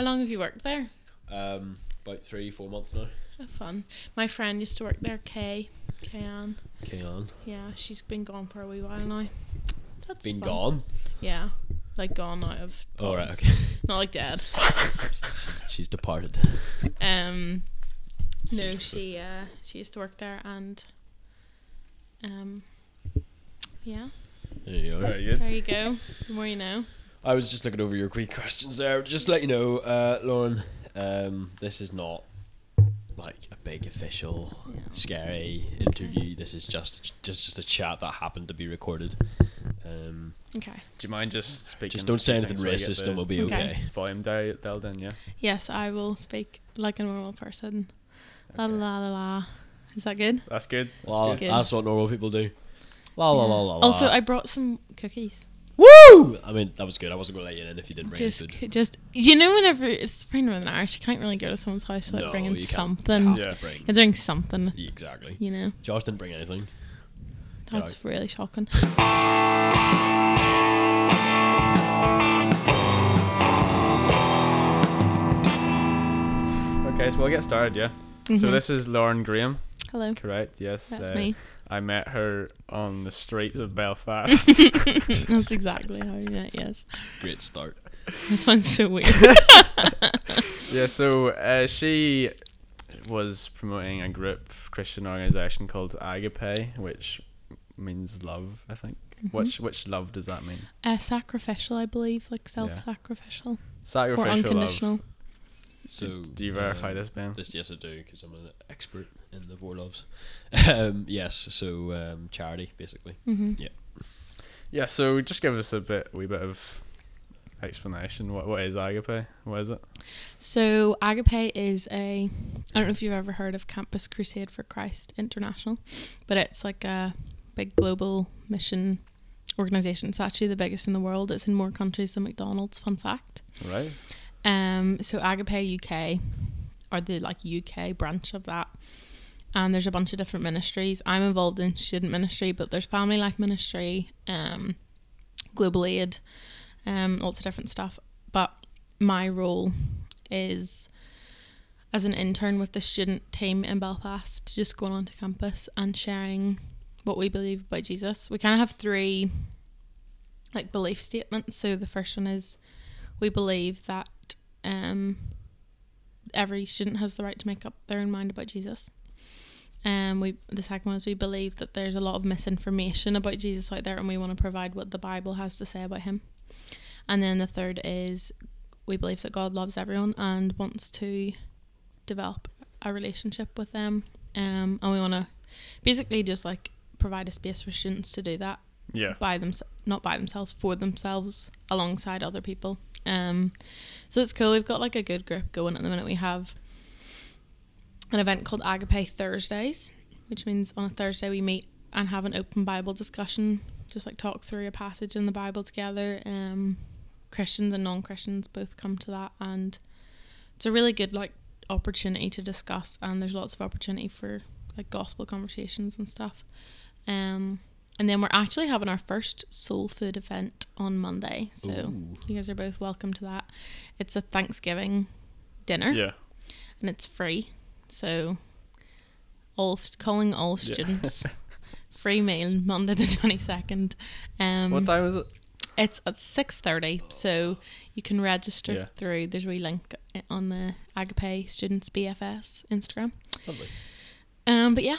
How long have you worked there? Um, about three, four months now. Oh, fun. My friend used to work there, Kay. Kay Ann. Okay, on. Yeah, she's been gone for a wee while now. That's Been fun. gone. Yeah, like gone out of. All right. bonds. Okay. Not like dead. she's, she's departed. Um, no, she uh she used to work there and um, yeah. There you go. There you go. The more you know. I was just looking over your quick questions there. Just to let you know, uh, Lauren, um, this is not like a big official, Yeah. scary interview. This is just just just a chat that happened to be recorded. Um, Okay. Do you mind just speaking? just don't say anything things so I get racist, the and we'll be Okay. okay. Volume dial- dialed in, yeah. Yes, I will speak like a normal person. La Okay. la la la. Is that good? That's good. That's Well, good. Good. that's what normal people do. La la la la. la. Also, I brought some cookies. Woo. I mean, that was good. I wasn't going to let you in if you didn't bring Just, food. just you know, whenever it's spring an Irish, you can't really go to someone's house without No, bringing you can't. something. You have Yeah. to bring. You're doing something, Yeah, exactly. you know. Josh didn't bring anything. That's really shocking. Okay, so we'll get started, yeah. So Mhm. this is Lauren Graham, Hello, correct? Yes. that's uh, me. I met her on the streets of Belfast. that's exactly how you met. Yes, Great start. that sounds so weird. yeah, so uh, she was promoting a group Christian organization called Agape, which means love, I think. Mhm. Which which love does that mean? Uh, sacrificial, I believe, like self-sacrificial or Sacrificial unconditional. love. So, Do you verify um, this, Ben? This yes, I do because I'm an expert in the four loves. um, yes, so um, charity basically. hmm Yeah, so just give us a bit, wee bit of explanation. What what is Agape? What is it? So Agape is a I don't know if you've ever heard of Campus Crusade for Christ International, but it's like a big global mission organization. It's actually the biggest in the world. It's in more countries than McDonald's. Fun fact. Right. Um, so Agape UK are the like UK branch of that. And there's a bunch of different ministries. I'm involved in student ministry, but there's family life ministry, um, global aid, um, lots of different stuff. But my role is as an intern with the student team in Belfast, just going onto campus and sharing what we believe about Jesus. We kind of have three like belief statements. So the first one is we believe that um, every student has the right to make up their own mind about Jesus. Um, we the second one is we believe that there's a lot of misinformation about Jesus out there, and we want to provide what the Bible has to say about him. And then the third is we believe that God loves everyone and wants to develop a relationship with them. Um, and we want to basically just like provide a space for students to do that Yeah. by them not by themselves for themselves alongside other people um so it's cool we've got like a good group going at the minute we have an event called agape thursdays which means on a thursday we meet and have an open bible discussion just like talk through a passage in the bible together um christians and non-christians both come to that and it's a really good like opportunity to discuss and there's lots of opportunity for like gospel conversations and stuff um and then we're actually having our first soul food event on Monday. So Ooh. you guys are both welcome to that. It's a Thanksgiving dinner Yeah. and it's free. So all calling all Yeah. students free meal Monday the 22nd. Um what time is it? it's at 6:30 so you can register Yeah. through there's a wee link on the Agape Students BFS Instagram. Lovely. Um but yeah.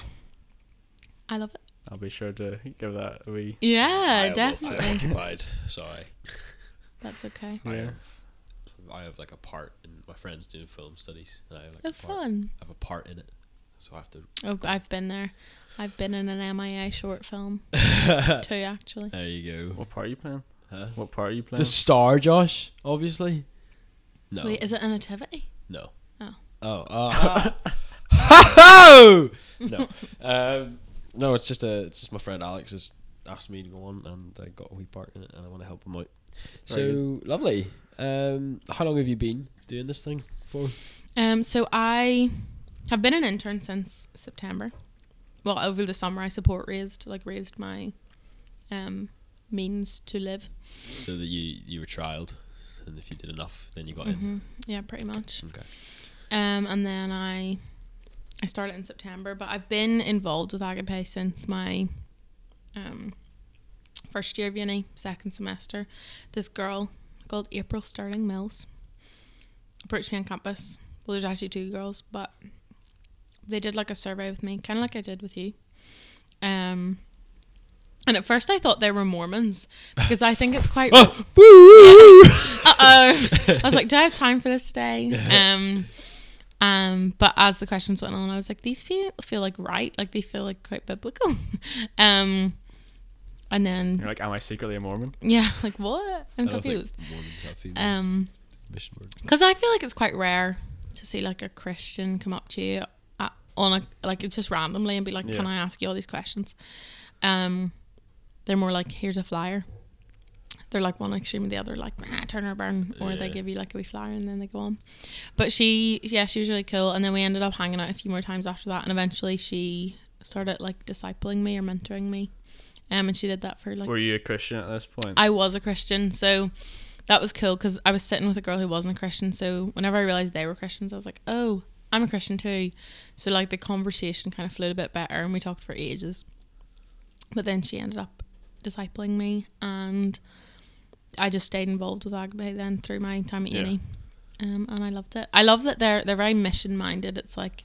I love it. I'll be sure to give that a wee. I Yeah, will- definitely. I'm occupied. Sorry. That's okay. I Yeah. Have, I have like a part in my friend's doing film studies, and I have like Oh, a part, fun. I have a part in it, so I have to. Oh, I've been there. I've been in an MIA short film too, actually. There you go. What part are you playing? Huh? What part are you playing? The star, Josh. Obviously. No. Wait, is it a nativity? No. Oh. Oh. Uh, oh! no. Um, no, it's just a. It's just my friend Alex has asked me to go on, and I got a wee part in it, and I want to help him out. Very so lovely. Um, how long have you been doing this thing for? Um, so I have been an intern since September. Well, over the summer, I support raised like raised my um means to live. So that you you were trialed and if you did enough, then you got in. hmm Yeah, pretty much. Okay. Um, and then I, I started in September, but I've been involved with Agape since my, um, first year of uni, second semester. This girl called April Sterling Mills approached me on campus. Well, there's actually two girls, but they did like a survey with me, kind of like I did with you. Um, and at first I thought they were Mormons because I think it's quite. Oh! Uh oh. I was like, do I have time for this today? Um, um, but as the questions went on, I was like, these feel feel like right, like they feel like quite biblical. um, and then You're like, am I secretly a Mormon? yeah, like what? I'm I confused. Mormons have. Um, mission word. because I feel like it's quite rare to see like a Christian come up to you at, on a like it's just randomly and be like, "Can I ask you all these questions?" Um, they're more like, "Here's a flyer." They're like one extreme and the other, like nah, turn or burn, or they give you like a wee flyer and then they go on. But she, yeah, she was really cool, and then we ended up hanging out a few more times after that, and eventually she started like discipling me or mentoring me, um, and she did that for like Were you a Christian at this point? I was a Christian, so that was cool because I was sitting with a girl who wasn't a Christian. So whenever I realized they were Christians, I was like, oh, I'm a Christian too. So like the conversation kind of flowed a bit better, and we talked for ages. But then she ended up discipling me, and I just stayed involved with Agape then through my time at Yeah. uni, um, and I loved it. I love that they're they're very mission minded. It's like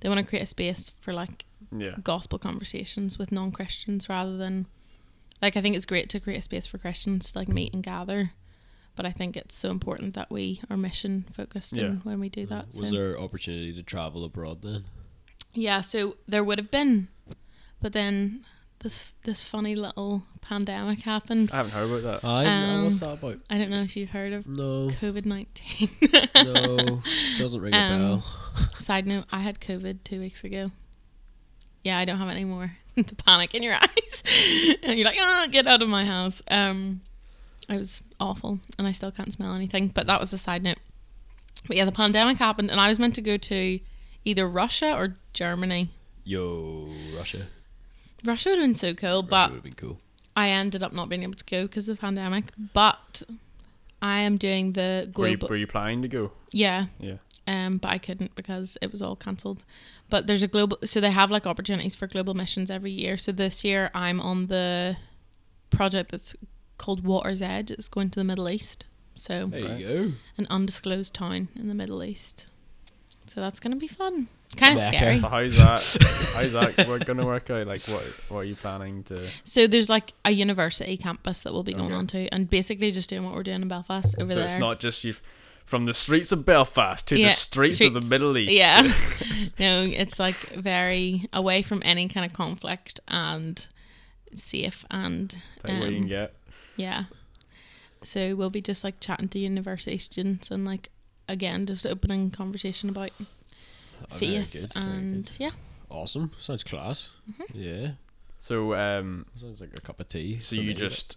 they want to create a space for like yeah. gospel conversations with non Christians rather than like I think it's great to create a space for Christians to like meet and gather. But I think it's so important that we are mission focused Yeah. in when we do that. Was so. there opportunity to travel abroad then? Yeah, so there would have been, but then this this funny little pandemic happened. I haven't heard about that. I, Um, what's that about? I don't know if you've heard of No, COVID nineteen. no, doesn't ring a Um, bell. Side note: I had COVID two weeks ago. Yeah, I don't have it anymore. the panic in your eyes, and you're like, "Oh, get out of my house." Um, it was awful, and I still can't smell anything. But that was a side note. But yeah, the pandemic happened, and I was meant to go to either Russia or Germany. Yo, Russia. Russia would have been so cool, Russia but would have been cool. I ended up not being able to go because of the pandemic. But I am doing the Were you, global. were you planning to go? yeah, Yeah. Um, but I couldn't because it was all cancelled. But there's a global, so they have like opportunities for global missions every year. So this year I'm on the project that's called Water's Edge. It's going to the Middle East, so There you go. an undisclosed town in the Middle East. So that's gonna be fun. Kind of Mecca. scary. So how's that? how's that work, gonna work out? Like, what what are you planning to? So there's like a university campus that we'll be going Okay. on to, and basically just doing what we're doing in Belfast over so there. So it's not just you from the streets of Belfast to Yeah, the streets of the. Middle East. Yeah. no, it's like very away from any kind of conflict and safe and Take what you can um, get. yeah. So we'll be just like chatting to university students and like again just opening conversation about Oh, very faith good, very and good. yeah. Awesome. Sounds class. Mm-hmm. Yeah. So um, Sounds like a cup of tea. so you me, but- just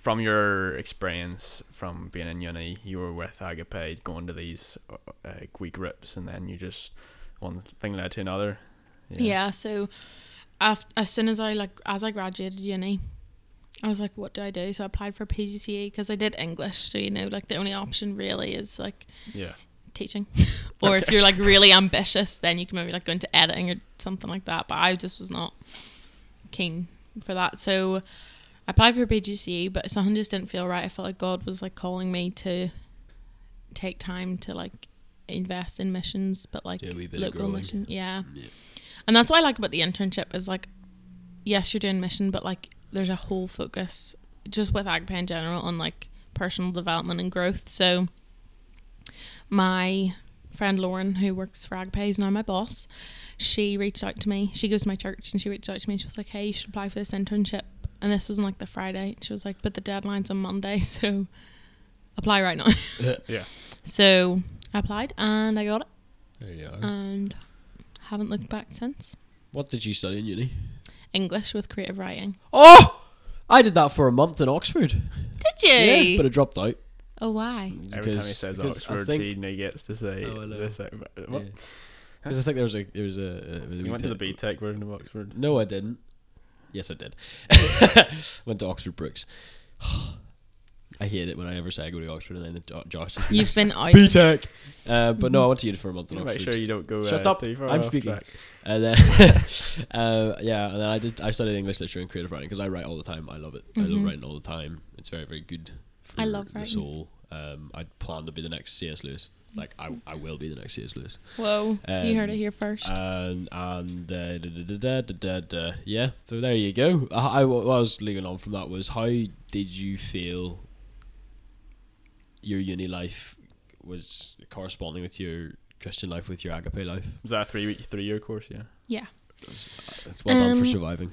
from your experience from being in uni, you were with Agape, going to these uh, uh, wee groups, and then you just one thing led to another. Yeah, so af- as soon as I like as I graduated uni, I was like, what do I do? So I applied for PGCE because I did English. So you know, like the only option really is like Yeah. teaching, or if you're like really ambitious, then you can maybe like go into editing or something like that. But I just was not keen for that. So I applied for a PGCE, but something just didn't feel right. I felt like God was like calling me to take time to like invest in missions, but like Yeah, wee bit local mission. Yeah. Yeah. And that's what I like about the internship is like, yes, you're doing mission, but like there's a whole focus just with Agape in general on like personal development and growth. So my friend Lauren, who works for Agape, who's now my boss, she reached out to me. She goes to my church and she reached out to me. She was like, "Hey, you should apply for this internship." And this was on like the Friday. She was like, "But the deadline's on Monday, so apply right now." Yeah. so I applied and I got it, There you are. and haven't looked back since. what did you study in uni? English with creative writing. Oh, I did that for a month in Oxford. Did you? Yeah, but I dropped out. oh, why? Every time he says Oxford, think- he now gets to say Oh, I know. this. uh, What? Yeah. Because I think there was a there was a, a You went to the BTEC version of Oxford. No, I didn't. Yes, I did. Went to Oxford Brookes. I hate it when I ever say I go to Oxford and then Jo- Josh just You've been out. BTEC. Uh, but no, I went to uni for a month in Make sure you don't go. Shut uh, up, Too far I'm off speaking. track. And then, uh, yeah, and then I did. I studied English literature and creative writing because I write all the time. I love it. I love Mhm. writing all the time. It's very, very good for I love the writing. soul. Um, I plan to be the next C.S. Lewis. Like I, I will be the next C.S. Lewis. Whoa, you heard Um, it here first. And and uh, da, da, da, da, da, da, da. yeah. So there you go. I, I what I was leading on from that was how did you feel your uni life was corresponding with your Christian life with your agape life? Was that a three three year course? Yeah. yeah. It's, it's well done for Um, surviving.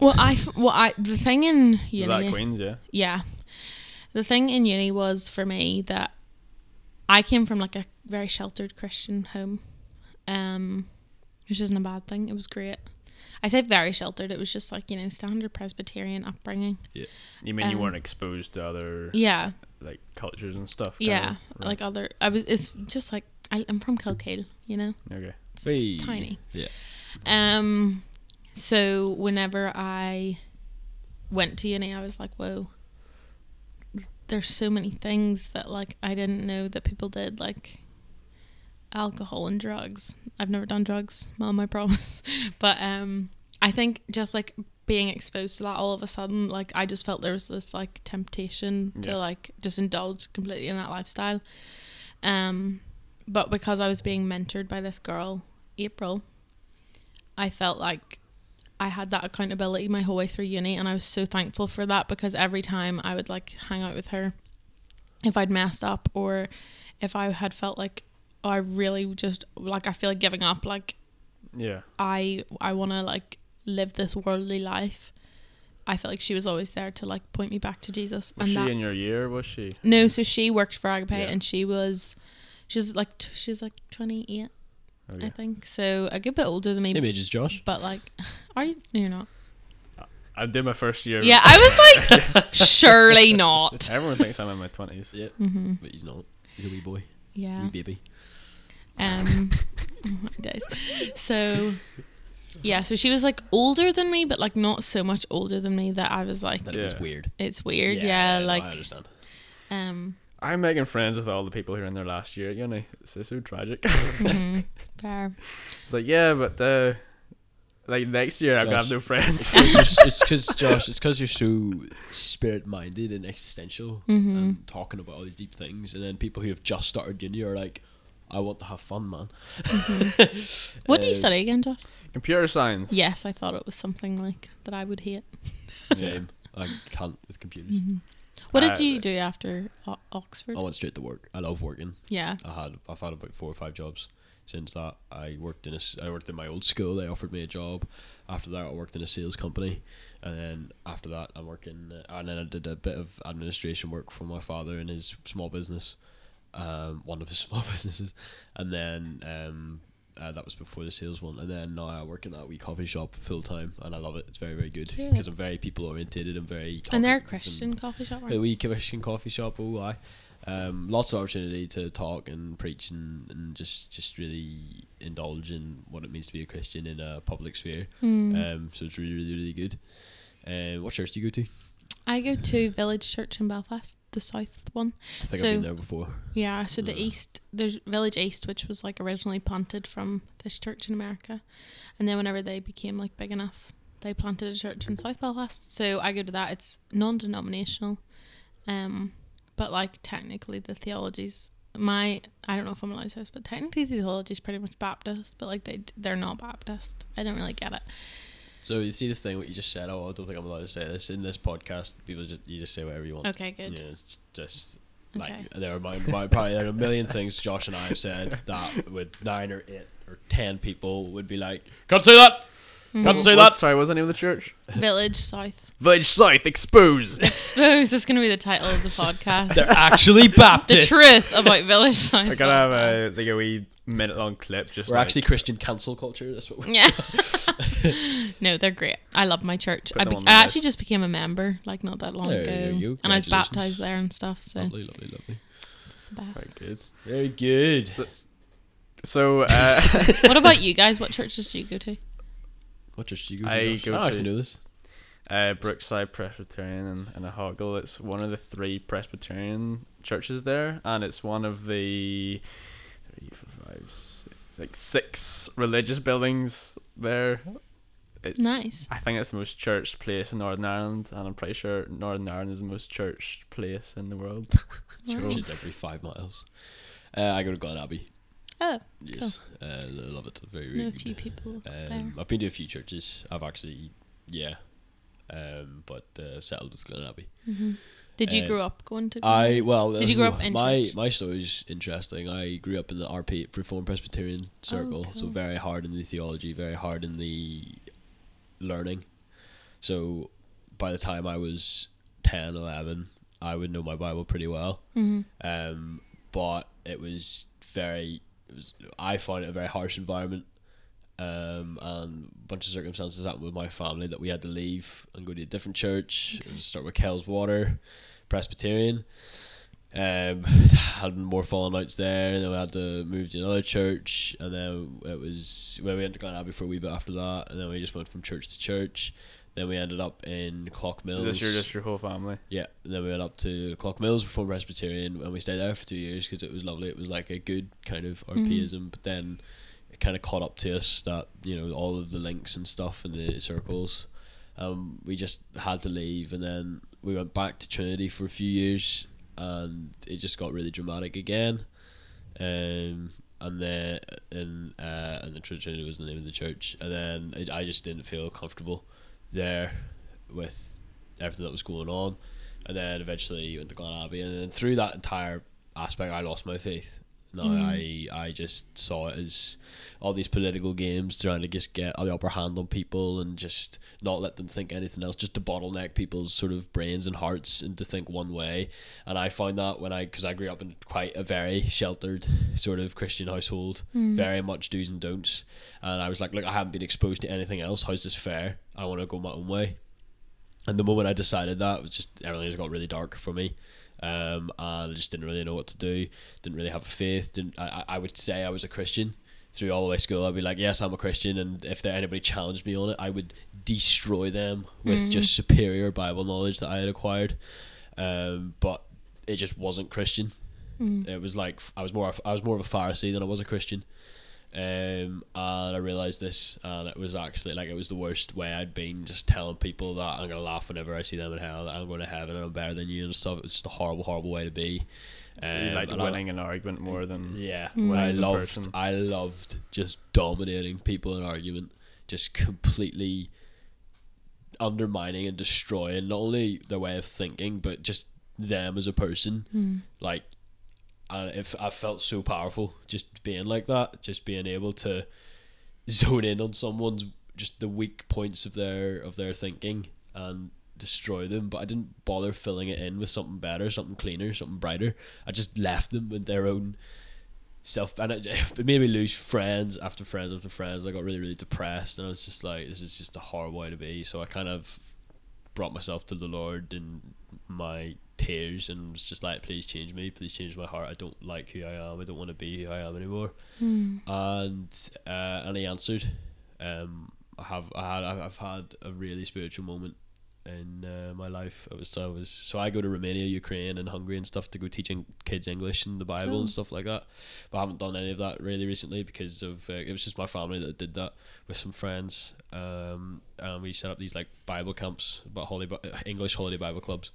Well, I, f- well, I, the thing in Was uni, that Queens? Yeah. yeah, the thing in uni was for me that I came from like a very sheltered Christian home, um, which isn't a bad thing. It was great. I say very sheltered. It was just like you know standard Presbyterian upbringing. Yeah, You mean you Um, weren't exposed to other Yeah, like cultures and stuff? yeah, of? Right. like other. I was. It's just like I, I'm from Kilkeel, you know. okay. It's just Hey. tiny. Yeah. Um, so whenever I went to uni, I was like, whoa, there's so many things that like I didn't know that people did, like alcohol and drugs. I've never done drugs, mom, I promise. But um, I think just like being exposed to that all of a sudden, like I just felt there was this like temptation Yeah. to like just indulge completely in that lifestyle. Um, but because I was being mentored by this girl, April, I felt like I had that accountability my whole way through uni and I was so thankful for that because every time I would like hang out with her if I'd messed up or if I had felt like oh, I really just like I feel like giving up like yeah. I I want to like live this worldly life I felt like she was always there to like point me back to Jesus was and she that, in your year? Was she? No so she worked for Agape yeah. and she was she's like t- she's like 28 Oh, I think so. A good bit older than me. Same age as Josh. But like, are you? No, you're not. I did my first year. Yeah, I was like, surely not. Everyone thinks I'm in my twenties. Yeah, mm-hmm. but he's not. He's a wee boy. Yeah, wee baby. Um, days. So, yeah. So she was like older than me, but like not so much older than me that I was like, that yeah. it was weird. It's weird. Yeah, yeah like. I understand. Um, I'm making friends with all the people who are in their last year at uni. It's just so tragic. mhm, fair. it's like, yeah, but uh, like next year I've got Josh. no friends. it's because Josh. It's because you're so spirit-minded and existential, Mhm. and talking about all these deep things, and then people who have just started uni are like, "I want to have fun, man." Mhm. What do you Uh, study again, Josh? Computer science. Yes, I thought it was something like that I would hate. Same. I can't with computers. Mhm. What did you do after o- Oxford? I went straight to work. I love working. yeah. I had I've had about four or five jobs since that. I worked in a I worked in my old school. They offered me a job. After that, I worked in a sales company, and then after that, I'm working. Uh, and then I did a bit of administration work for my father in his small business, um, one of his small businesses, and then um. Uh, that was before the sales one, and then now I work in that wee coffee shop full time, and I love it. It's very, very good because I'm very people orientated and very. And they're a Christian coffee shop, a wee Christian coffee shop. Oh, I. Um, lots of opportunity to talk and preach and, and just just really indulge in what it means to be a Christian in a public sphere. Mm. Um, so it's really really really good. Um, what church do you go to? I go to Village Church in Belfast, the south one. I think So- I've been there before. Yeah, so the east, there's Village East, which was like originally planted from this church in America, and then whenever they became like big enough, they planted a church in South Belfast. So I go to that. It's non-denominational, um, but like technically the theology's my I don't know if I'm allowed to say this, but technically the theology's pretty much Baptist, but like they they're not Baptist. I don't really get it. So you see the thing what you just said. Oh, I don't think I'm allowed to say this in this podcast. People just you just say whatever you want. Okay, good. Yeah, it's just like Okay. there are my, my probably there are a million things Josh and I have said that with nine or eight or ten people would be like, can't say that. Can't Mhm. say What's- that. Sorry, what's the name of the church? Village South. Village South exposed. Suppose that's going to be the title of the podcast. They're actually Baptist. the Baptist. truth about Village South. We're gonna have a like a wee minute long clip. Just We're like, actually Christian cancel culture. That's what. We- Yeah. no, they're great. I love my church. Put I, them be- on the I actually list. just became a member like not that long There ago, you go. and I was Congratulations. baptized there and stuff. So Lovely, lovely, lovely. it's the best. Very good. Very good. So- So uh, what about you guys? What churches do you go to? What church do you go to? I Josh? go I don't actually to- know this. uh, Brookside Presbyterian in, in Ahoghill. It's one of the three Presbyterian churches there, and it's one of the three, four, five, six, like six religious buildings there. It's, Nice. I think it's the most churched place in Northern Ireland, and I'm pretty sure Northern Ireland is the most churched place in the world. Wow. Churches every five miles. Uh, I go to Glen Abbey. Oh, Yes, uh, I love it. Very, very know a few people there. Um, I've been to a few churches. I've actually, yeah, um, but uh, settled with Glen Abbey. hmm Did you uh, grow up going to? I well, Did you grow up in my church? my story's interesting. I grew up in the RP Reformed Presbyterian circle, so Oh, cool. very hard in the theology, very hard in the learning. So by the time I was 10, 11, I would know my Bible pretty well. hmm Um, but it was very, was, I found it a very harsh environment. Um, and a bunch of circumstances happened with my family that we had to leave and go to a different church. Okay. Start with Kells Water, Presbyterian. Um, had more falling outs there, and then we had to move to another church, and then it was well, we went to Glen Abbey for a wee bit after that, and then we just went from church to church. Then we ended up in Cloughmills. Is this your just your whole family? Yeah, and then we went up to Cloughmills before Presbyterian, and we stayed there for two years because it was lovely. It was like a good kind of RPism, but then it kind of caught up to us that you know all of the links and stuff and the circles. Um, we just had to leave, and then we went back to Trinity for a few years, and it just got really dramatic again. Um, and then and uh, and the Trinity was the name of the church, and then it, I just didn't feel comfortable there with everything that was going on, and then eventually went to Glen Abbey, and then through that entire aspect, I lost my faith. No, Mm. I I just saw it as all these political games trying to just get the upper hand on people and just not let them think anything else, just to bottleneck people's sort of brains and hearts and to think one way. And I found that when I, because I grew up in quite a very sheltered sort of Christian household, Mm. very much do's and don'ts. And I was like, look, I haven't been exposed to anything else. How's this fair? I want to go my own way. And the moment I decided that, it was just everything just got really dark for me. Um, and I just didn't really know what to do. Didn't really have a faith. Didn't I? I I would say I was a Christian through all the way school. I'd be like, yes, I'm a Christian, and if there anybody challenged me on it, I would destroy them with Mm. just superior Bible knowledge that I had acquired. Um, but it just wasn't Christian. Mm. It was like I was more I was more of a Pharisee than I was a Christian. Um, and I realized this, and it was actually like it was the worst way I'd been, just telling people that I'm gonna laugh whenever I see them in hell, that I'm going to heaven and I'm better than you and stuff. It was just a horrible, horrible way to be. So you Um, like and I- winning an argument more than yeah, Mm. I loved person. I loved just dominating people in argument, just completely undermining and destroying not only their way of thinking but just them as a person. Mm. Like, and if I felt so powerful just being like that, just being able to zone in on someone's just the weak points of their of their thinking and destroy them. But I didn't bother filling it in with something better something cleaner something brighter. I just left them with their own self and it, it made me lose friends after friends after friends. I got really really depressed and I was just like this is just a horrible way to be. So I kind of brought myself to the Lord and my tears and was just like please change me please change my heart I don't like who I am I don't want to be who I am anymore Mm. and uh, and he answered. Um, I have I had I've had a really spiritual moment in uh, my life. It was I was so I go to Romania, Ukraine, and Hungary and stuff to go teaching kids English and the Bible Cool. and stuff like that. But I haven't done any of that really recently because of uh, it was just my family that did that with some friends. Um, and we set up these like Bible camps, but holy Bi- English holiday Bible clubs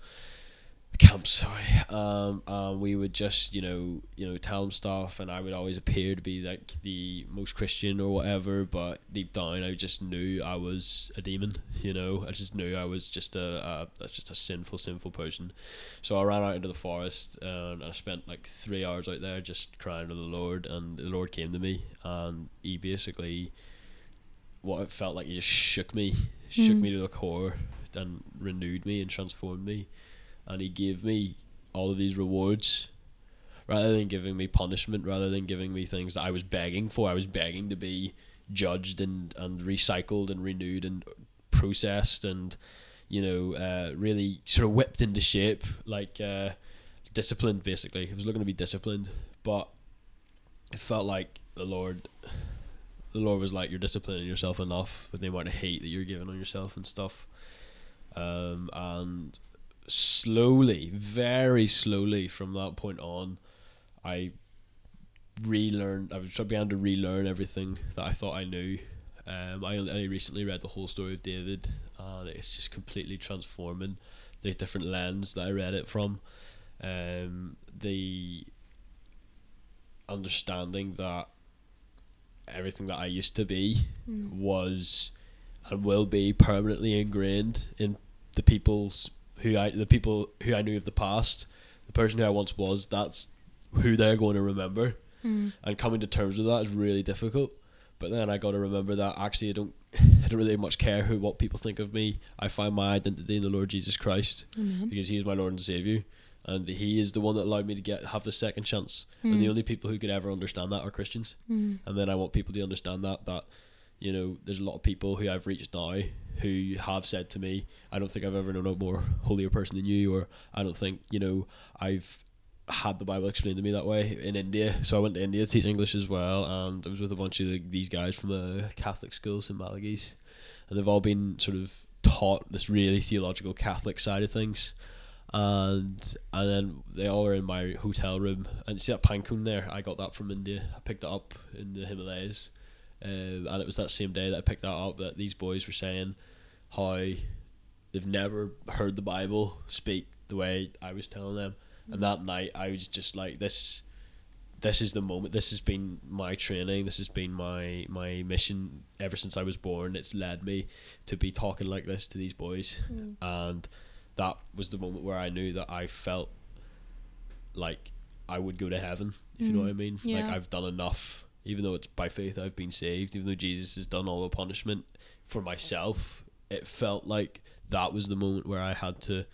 camps sorry. Um um we would just you know you know tell them stuff and i would always appear to be like the most christian or whatever but deep down i just knew i was a demon you know? I just knew i was just a, a just a sinful sinful person. So i ran out into the forest and i spent like three hours out there just crying to the lord and the lord came to me and he basically what it felt like he just shook me shook Mm. me to the core and renewed me and transformed me and he gave me all of these rewards rather than giving me punishment rather than giving me things that I was begging for. I was begging to be judged and, and recycled and renewed and processed and you know uh, really sort of whipped into shape like uh, disciplined basically. I was looking to be disciplined but it felt like the Lord the Lord was like you're disciplining yourself enough with the amount of hate that you're giving on yourself and stuff. Um, and slowly, very slowly from that point on, I relearned. I was began to relearn everything that I thought I knew. Um, I only recently read the whole story of David, and it's just completely transforming the different lens that I read it from. Um, the understanding that everything that I used to be Mm. was and will be permanently ingrained in the people's who I the people who I knew of the past, the person who I once was. That's who they're going to remember, Mm. and coming to terms with that is really difficult. But then I got to remember that actually I don't I don't really much care who what people think of me. I find my identity in the Lord Jesus Christ Amen. because He is my Lord and Savior, and He is the one that allowed me to get have the second chance. And the Mm. only people who could ever understand that are Christians. Mm. And then I want people to understand that that you know there's a lot of people who I've reached now who have said to me, I don't think I've ever known a more holier person than you, or I don't think you know I've had the Bible explained to me that way in India. So I went to India to teach English as well, and I was with a bunch of the, these guys from a Catholic school, in Malachy's, and they've all been sort of taught this really theological Catholic side of things. And and then they all were in my hotel room, and see that pancone there? I got that from India. I picked it up in the Himalayas, um, and it was that same day that I picked that up that these boys were saying how they've never heard the Bible speak the way I was telling them. And that night, I was just like, this, this is the moment. This has been my training. This has been my my mission ever since I was born. It's led me to be talking like this to these boys, Mm. and that was the moment where I knew that I felt like I would go to heaven. If you know Mm. what I mean. Like I've done enough. Even though it's by faith I've been saved, even though Jesus has done all the punishment for myself, it felt like that was the moment where I had to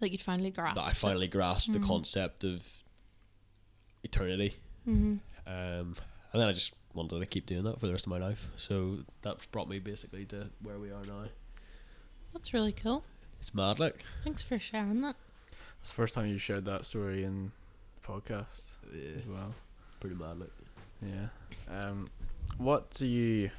Like you'd finally grasp. that I finally grasped the Mm. concept of eternity. Mm-hmm. Um, and then I just wanted to keep doing that for the rest of my life. So that's brought me basically to where we are now. That's really cool. It's mad, like. Thanks for sharing that. It's the first time you shared that story in the podcast Yeah, as well. pretty mad, like. Yeah. Um, what do you?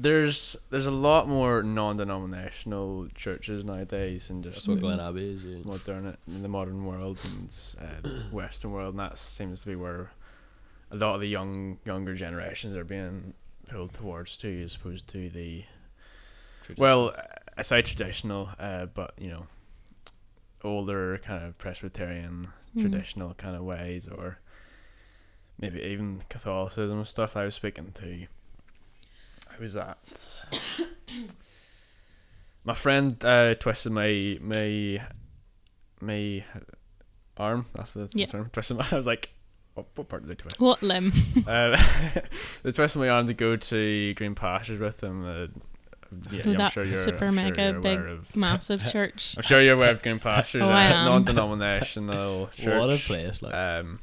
There's there's a lot more non-denominational churches nowadays, and That's just what Mhm. Glen Abbey is. Yeah. modern in the modern world and uh, Western world, and that seems to be where a lot of the young younger generations are being pulled towards too, as opposed to the well, I say traditional, uh, but you know, older kind of Presbyterian Mm. traditional kind of ways, or maybe even Catholicism and stuff. I was speaking to. I was at. My friend uh, twisted my my my arm. That's the, that's the term. Twisted my. I was like, what, what part did they twist? What limb? uh, they twisted my arm to go to Green Pastures with them. Uh, yeah, Oh, I'm that sure you're super I'm sure mega you're big of- Massive church. I'm sure you're aware of Green Pastures, Oh, I a non-denominational church. What a place, like. Um.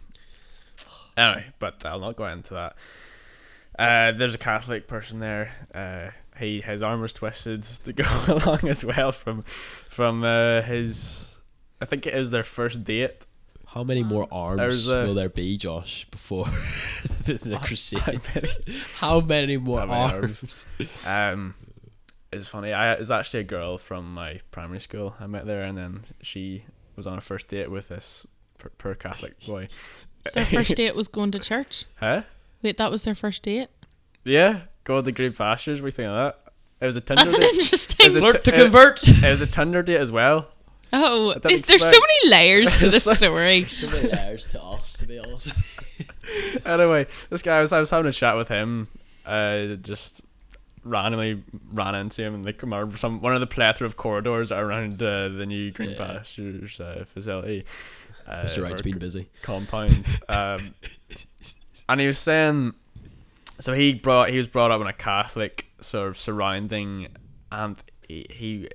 Anyway, but I'll not go into that. Uh, there's a Catholic person there. Uh, he his arm was twisted to go along as well from from uh, his. I think it is their first date. How many more arms There's a- will there be, Josh, before the, the crusade? bet he- How many more How many arms? Um, it's funny. I it's actually a girl from my primary school. I met there, and then she was on a first date with this per, per Catholic boy. Their first date was going to church. huh? Wait, that was their first date. Yeah, go to Green Pastures. We think of that. It was a Tinder That's an date. interesting. Is it- Flirt to convert. It was a Tinder date as well. Oh, I there's, there's so many layers to this So- story. So many layers to us, to be honest. anyway, this guy I was I was having a chat with him. Uh, just randomly ran into him in the some one of the plethora of corridors around uh, the new Green Yeah. Pastures uh, facility. Uh, Mr. Wright's been busy. compound. Um, and he was saying, so he brought he was brought up in a Catholic sort of surrounding, and he he,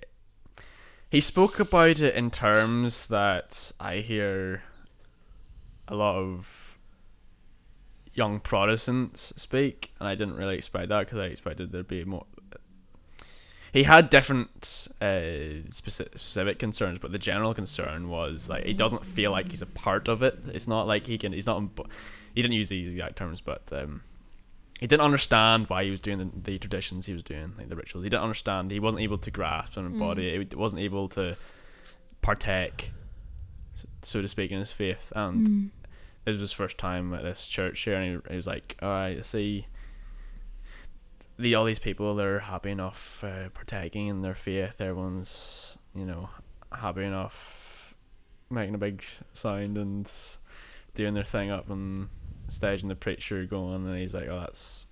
he spoke about it in terms that I hear a lot of young Protestants speak, and I didn't really expect that because I expected there'd be more. He had different uh, specific, concerns, but the general concern was like he doesn't feel like he's a part of it. It's not like he can. He's not. He didn't use these exact terms, but um, he didn't understand why he was doing the, the traditions he was doing, like the rituals. He didn't understand. He wasn't able to grasp and embody. Mm. He wasn't able to partake, so to speak, in his faith. And Mm. it was his first time at this church here, and he, he was like, "All right, see." The all these people, they're happy enough uh, partaking in their faith. Everyone's, you know, happy enough making a big sound and doing their thing up on stage, and the preacher going, and he's like, "Oh, that's."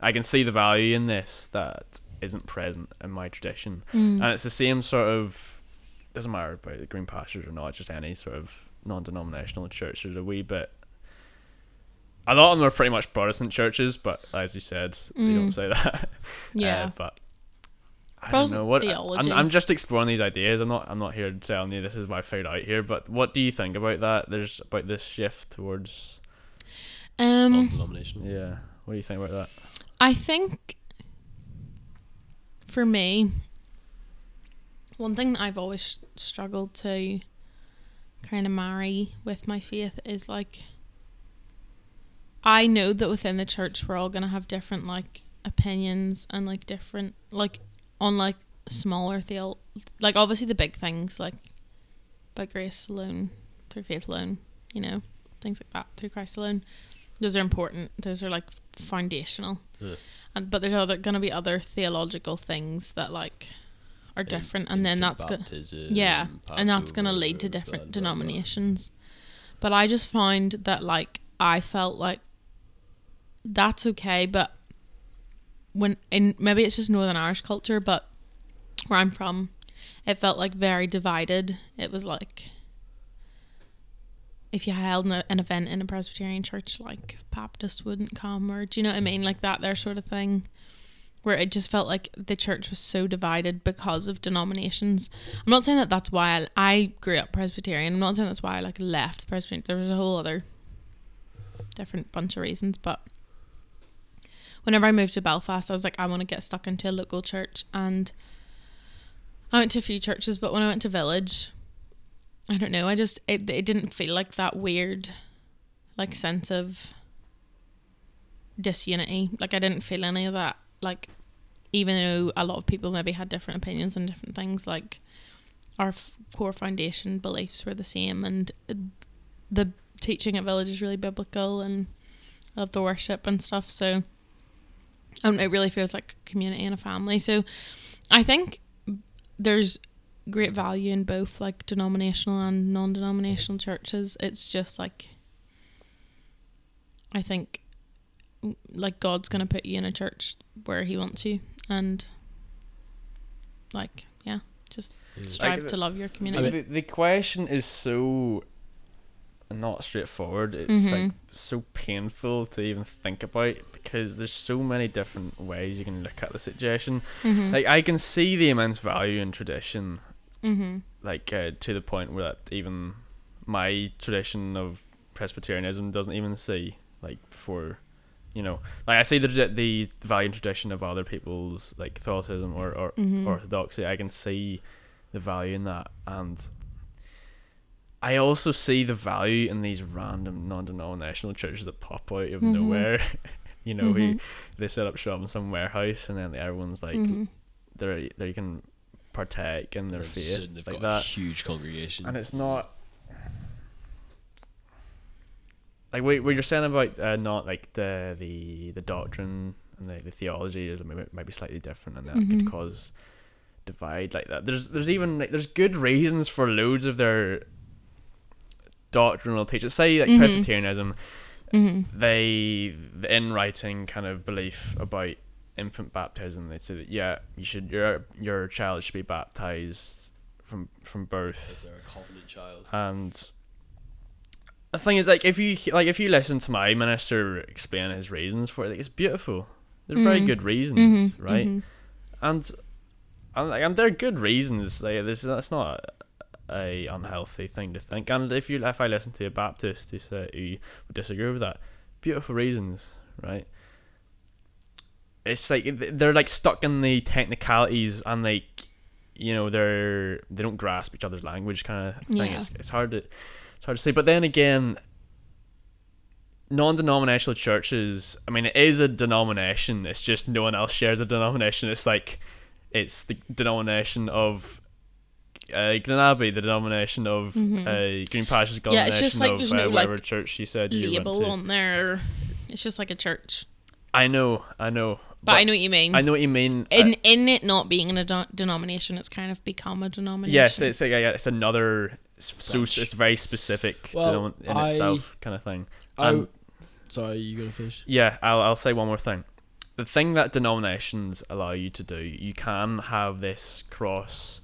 I can see the value in this that isn't present in my tradition, Mm. and it's the same sort of. Doesn't matter about the green pastures or not. Just any sort of non-denominational church. There's a wee bit. A lot of them are pretty much Protestant churches, but as you said, they don't Mm. say that. yeah. Uh, but I don't know what I'm. I'm just exploring these ideas. I'm not I'm not here telling you this is what I figured out here. But what do you think about that? There's about this shift towards um. non-denominational. yeah. What do you think about that? I think for me, one thing that I've always struggled to kind of marry with my faith is like I know that within the church we're all gonna have different like opinions and like different like on like smaller theo like obviously the big things like by grace alone through faith alone you know things like that through Christ alone those are important those are like foundational Yeah. and but there's other gonna be other theological things that like are In- different and then that's good yeah, and that's going to lead to different blah, blah. denominations. But I just found that like I felt like that's okay, but when in maybe it's just Northern Irish culture, but where I'm from, it felt like very divided. It was like if you held an, event in a Presbyterian church, like Baptists wouldn't come, or do you know what I mean, like that there sort of thing where it just felt like the church was so divided because of denominations. I'm not saying that that's why I, I grew up Presbyterian. I'm not saying that's why I like left Presbyterian. There was a whole other different bunch of reasons, but whenever I moved to Belfast, I was like, I want to get stuck into a local church, and I went to a few churches, but when I went to Village, I don't know. I just it it didn't feel like that weird, like sense of disunity. Like I didn't feel any of that. Like even though a lot of people maybe had different opinions on different things, like our f- core foundation beliefs were the same, and uh, the teaching at Village is really biblical, and I love the worship and stuff. So, um, it really feels like a community and a family. So, I think there's great value in both like denominational and non-denominational churches. It's just like I think mm, like God's gonna put you in a church where He wants you, and like yeah, just strive Like, to love your I community. mean, the, the question is so not straightforward. It's like Mhm. so painful to even think about because there's so many different ways you can look at the situation. mm-hmm. Like I can see the immense value in tradition, mm-hmm. like uh, to the point where that even my tradition of Presbyterianism doesn't even see like before. You know, like I see the the value and tradition of other people's like Catholicism or, or Mm-hmm. orthodoxy. I can see the value in that, and I also see the value in these random non-denominational churches that pop out of Mhm. nowhere. you know, who Mhm. they set up shop in some warehouse, and then everyone's like, Mhm. they're they can partake in their And faith they've like got that, a huge congregation. and it's not. Like what, what you're saying about uh, not like the the the doctrine and the, the theology is maybe might be slightly different, and that Mhm. could cause divide like that. There's there's even like, there's good reasons for loads of their doctrinal teachers. Say like Mhm. Presbyterianism, Mm-hmm. they the in writing kind of belief about infant baptism. They say that yeah, you should your your child should be baptized from from birth Is there a covenant child? and the thing is like if you like if you listen to my minister explain his reasons for it like, it's beautiful they're very Mhm. good reasons Mm-hmm. right and and like and they're good reasons like this that's not a unhealthy thing to think and if you if I listen to a Baptist who say who would disagree with that beautiful reasons right it's like they're like stuck in the technicalities and like you know they're they don't grasp each other's language kind of thing Yeah. it's, it's hard to it's hard to say but then again non-denominational churches. I mean, it is a denomination. It's just no one else shares a denomination. It's like it's the denomination of uh, Glenabbey, the denomination of Mhm. uh, Green Pastures, Yeah, denomination it's just like of there's uh, no, whatever like, church you said you went label to. on there. It's just like a church. I know, I know, But, I know what you mean. I know what you mean. I- in in it not being in a de- denomination, it's kind of become a denomination. Yes, it's like yeah, it's another it's so it's very specific Well, denom- in I- itself kind of thing. I, Um, sorry, you gonna finish? Yeah, I'll I'll say one more thing. The thing that denominations allow you to do, you can have this cross,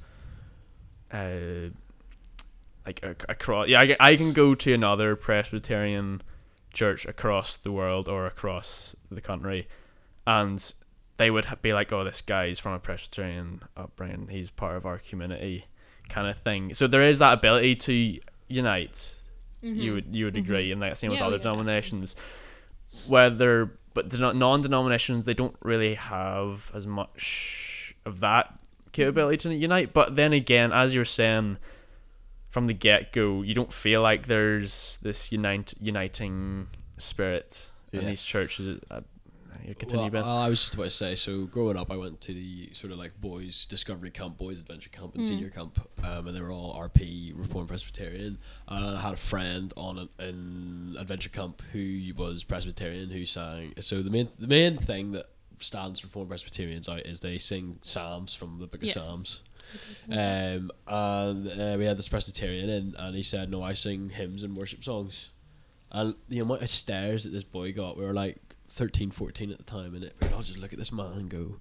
uh, like across. Yeah, I, I can go to another Presbyterian church across the world or across the country, and they would be like, "Oh, this guy's from a Presbyterian upbringing. He's part of our community," kind of thing. So there is that ability to unite you would you would Mhm. agree, and that's same with other yeah, denominations. Whether but deno- non-denominations they don't really have as much of that capability to unite. But then again, as you're saying from the get go, you don't feel like there's this unite uniting spirit in these churches. Uh, continue, Well, Ben. I was just about to say. So growing up, I went to the sort of like boys' discovery camp, boys' adventure camp, and Mm. senior camp, um, and they were all RP, Reformed Presbyterian. And I had a friend on an, an adventure camp who was Presbyterian who sang. So the main the main thing that stands Reformed Presbyterians out is they sing psalms from the Book of Yes. Psalms. Um, and uh, we had this Presbyterian in, and he said, "No, I sing hymns and worship songs." And the amount of stares that this boy got, we were like 13, 14 at the time, and it, we'd all just look at this man and go,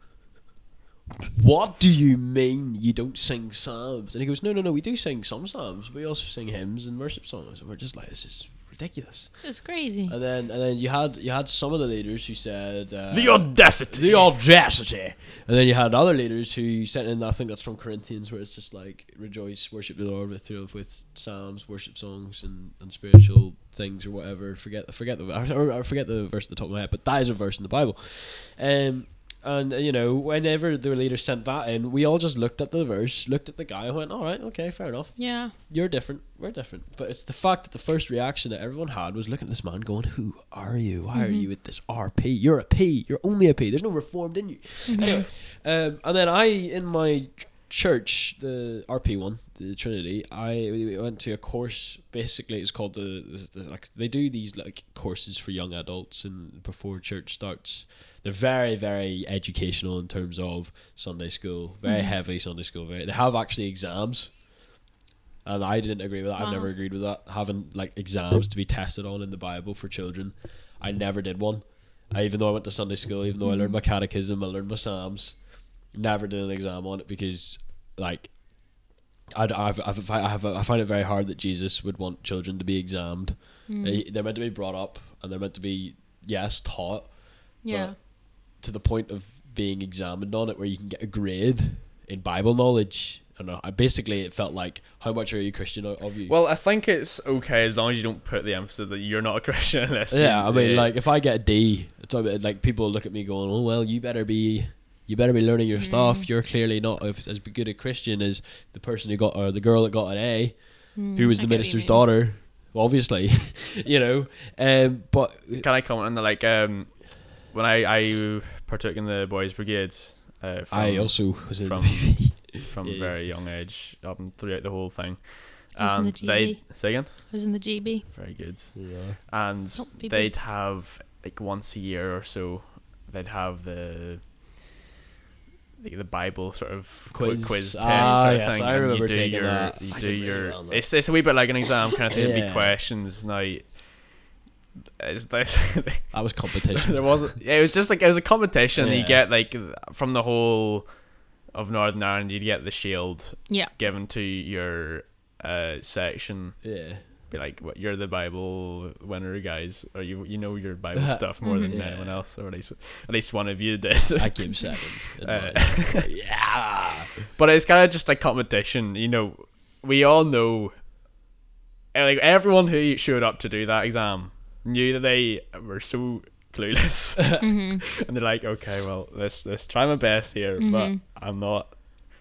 "What do you mean you don't sing psalms?" And he goes, "No, no, no, we do sing some psalms. We also sing hymns and worship songs." And we're just like, "This is ridiculous." It's crazy. And then, and then you had you had some of the leaders who said, uh, the audacity. the audacity. And then you had other leaders who sent in, I think that's from Corinthians, where it's just like, rejoice, worship the Lord with with psalms, worship songs, and, and spiritual things or whatever. Forget forget the I, I forget the verse at the top of my head, but that is a verse in the Bible. Um, and you know, whenever the leader sent that in, we all just looked at the verse, looked at the guy, and went, "All right, okay, fair enough. yeah. You're different. We're different." But it's the fact that the first reaction that everyone had was looking at this man, going, "Who are you? Why are Mhm. you with this RP? You're a P. You're only a P. There's no reformed in you." Anyway, um, and then I, in my church, the RP one, the Trinity, I we went to a course. Basically, it's called the, this, this, like they do these like courses for young adults and before church starts. They're very very educational in terms of Sunday school, very Mhm. heavy Sunday school. Very, they have actually exams. And I didn't agree with that. I've never agreed with that. Having like exams to be tested on in the Bible for children, I never did one. I, even though I went to Sunday school, even though I learned my catechism, I learned my psalms, never did an exam on it because, like, I'd, I've, I've, I have I find it very hard that Jesus would want children to be examined. Mm. They, they're meant to be brought up and they're meant to be yes taught yeah. to the point of being examined on it, where you can get a grade in Bible knowledge. I don't know. I basically it felt like how much are you Christian of you? Well, I think it's okay as long as you don't put the emphasis that you're not a Christian in this. yeah, I mean, Yeah. like if I get a D, it's a bit like people look at me going, "Oh well, you better be, you better be learning your stuff. Mm. You're clearly not as as good a Christian as the person who got or the girl that got an A, Mm, who was the get minister's daughter, well, obviously, you know. Um, but Can I comment on the like um when I I partook in the boys' brigades? uh, from, I also was from- the from Yeah, yeah. very young age up and throughout the whole thing. I was in And the they GB. say again, I was in the GB. very good. yeah. And they'd have like once a year or so, they'd have the the, the Bible sort of quiz, Quiz. quiz test Ah, sort of yes, thing. I and remember you do taking your, that. You I do did really your. well. It's it's a wee bit like an exam kind of thing. It'd Yeah. be questions now. It's this. That was competition. there wasn't. Yeah, it was just like it was a competition. You get like from the whole of Northern Ireland, you'd get the shield Yeah. given to your uh, section. yeah. Be like, what you're the Bible winner, guys, or you you know your Bible stuff more than Mhm. anyone else, or at least at least one of you did. I came second. Uh, yeah. but it's kind of just like competition. You know, we all know, uh, like everyone who showed up to do that exam knew that they were so clueless, hmm and they're like, okay, well, let's let's try my best here, but Mhm. I'm not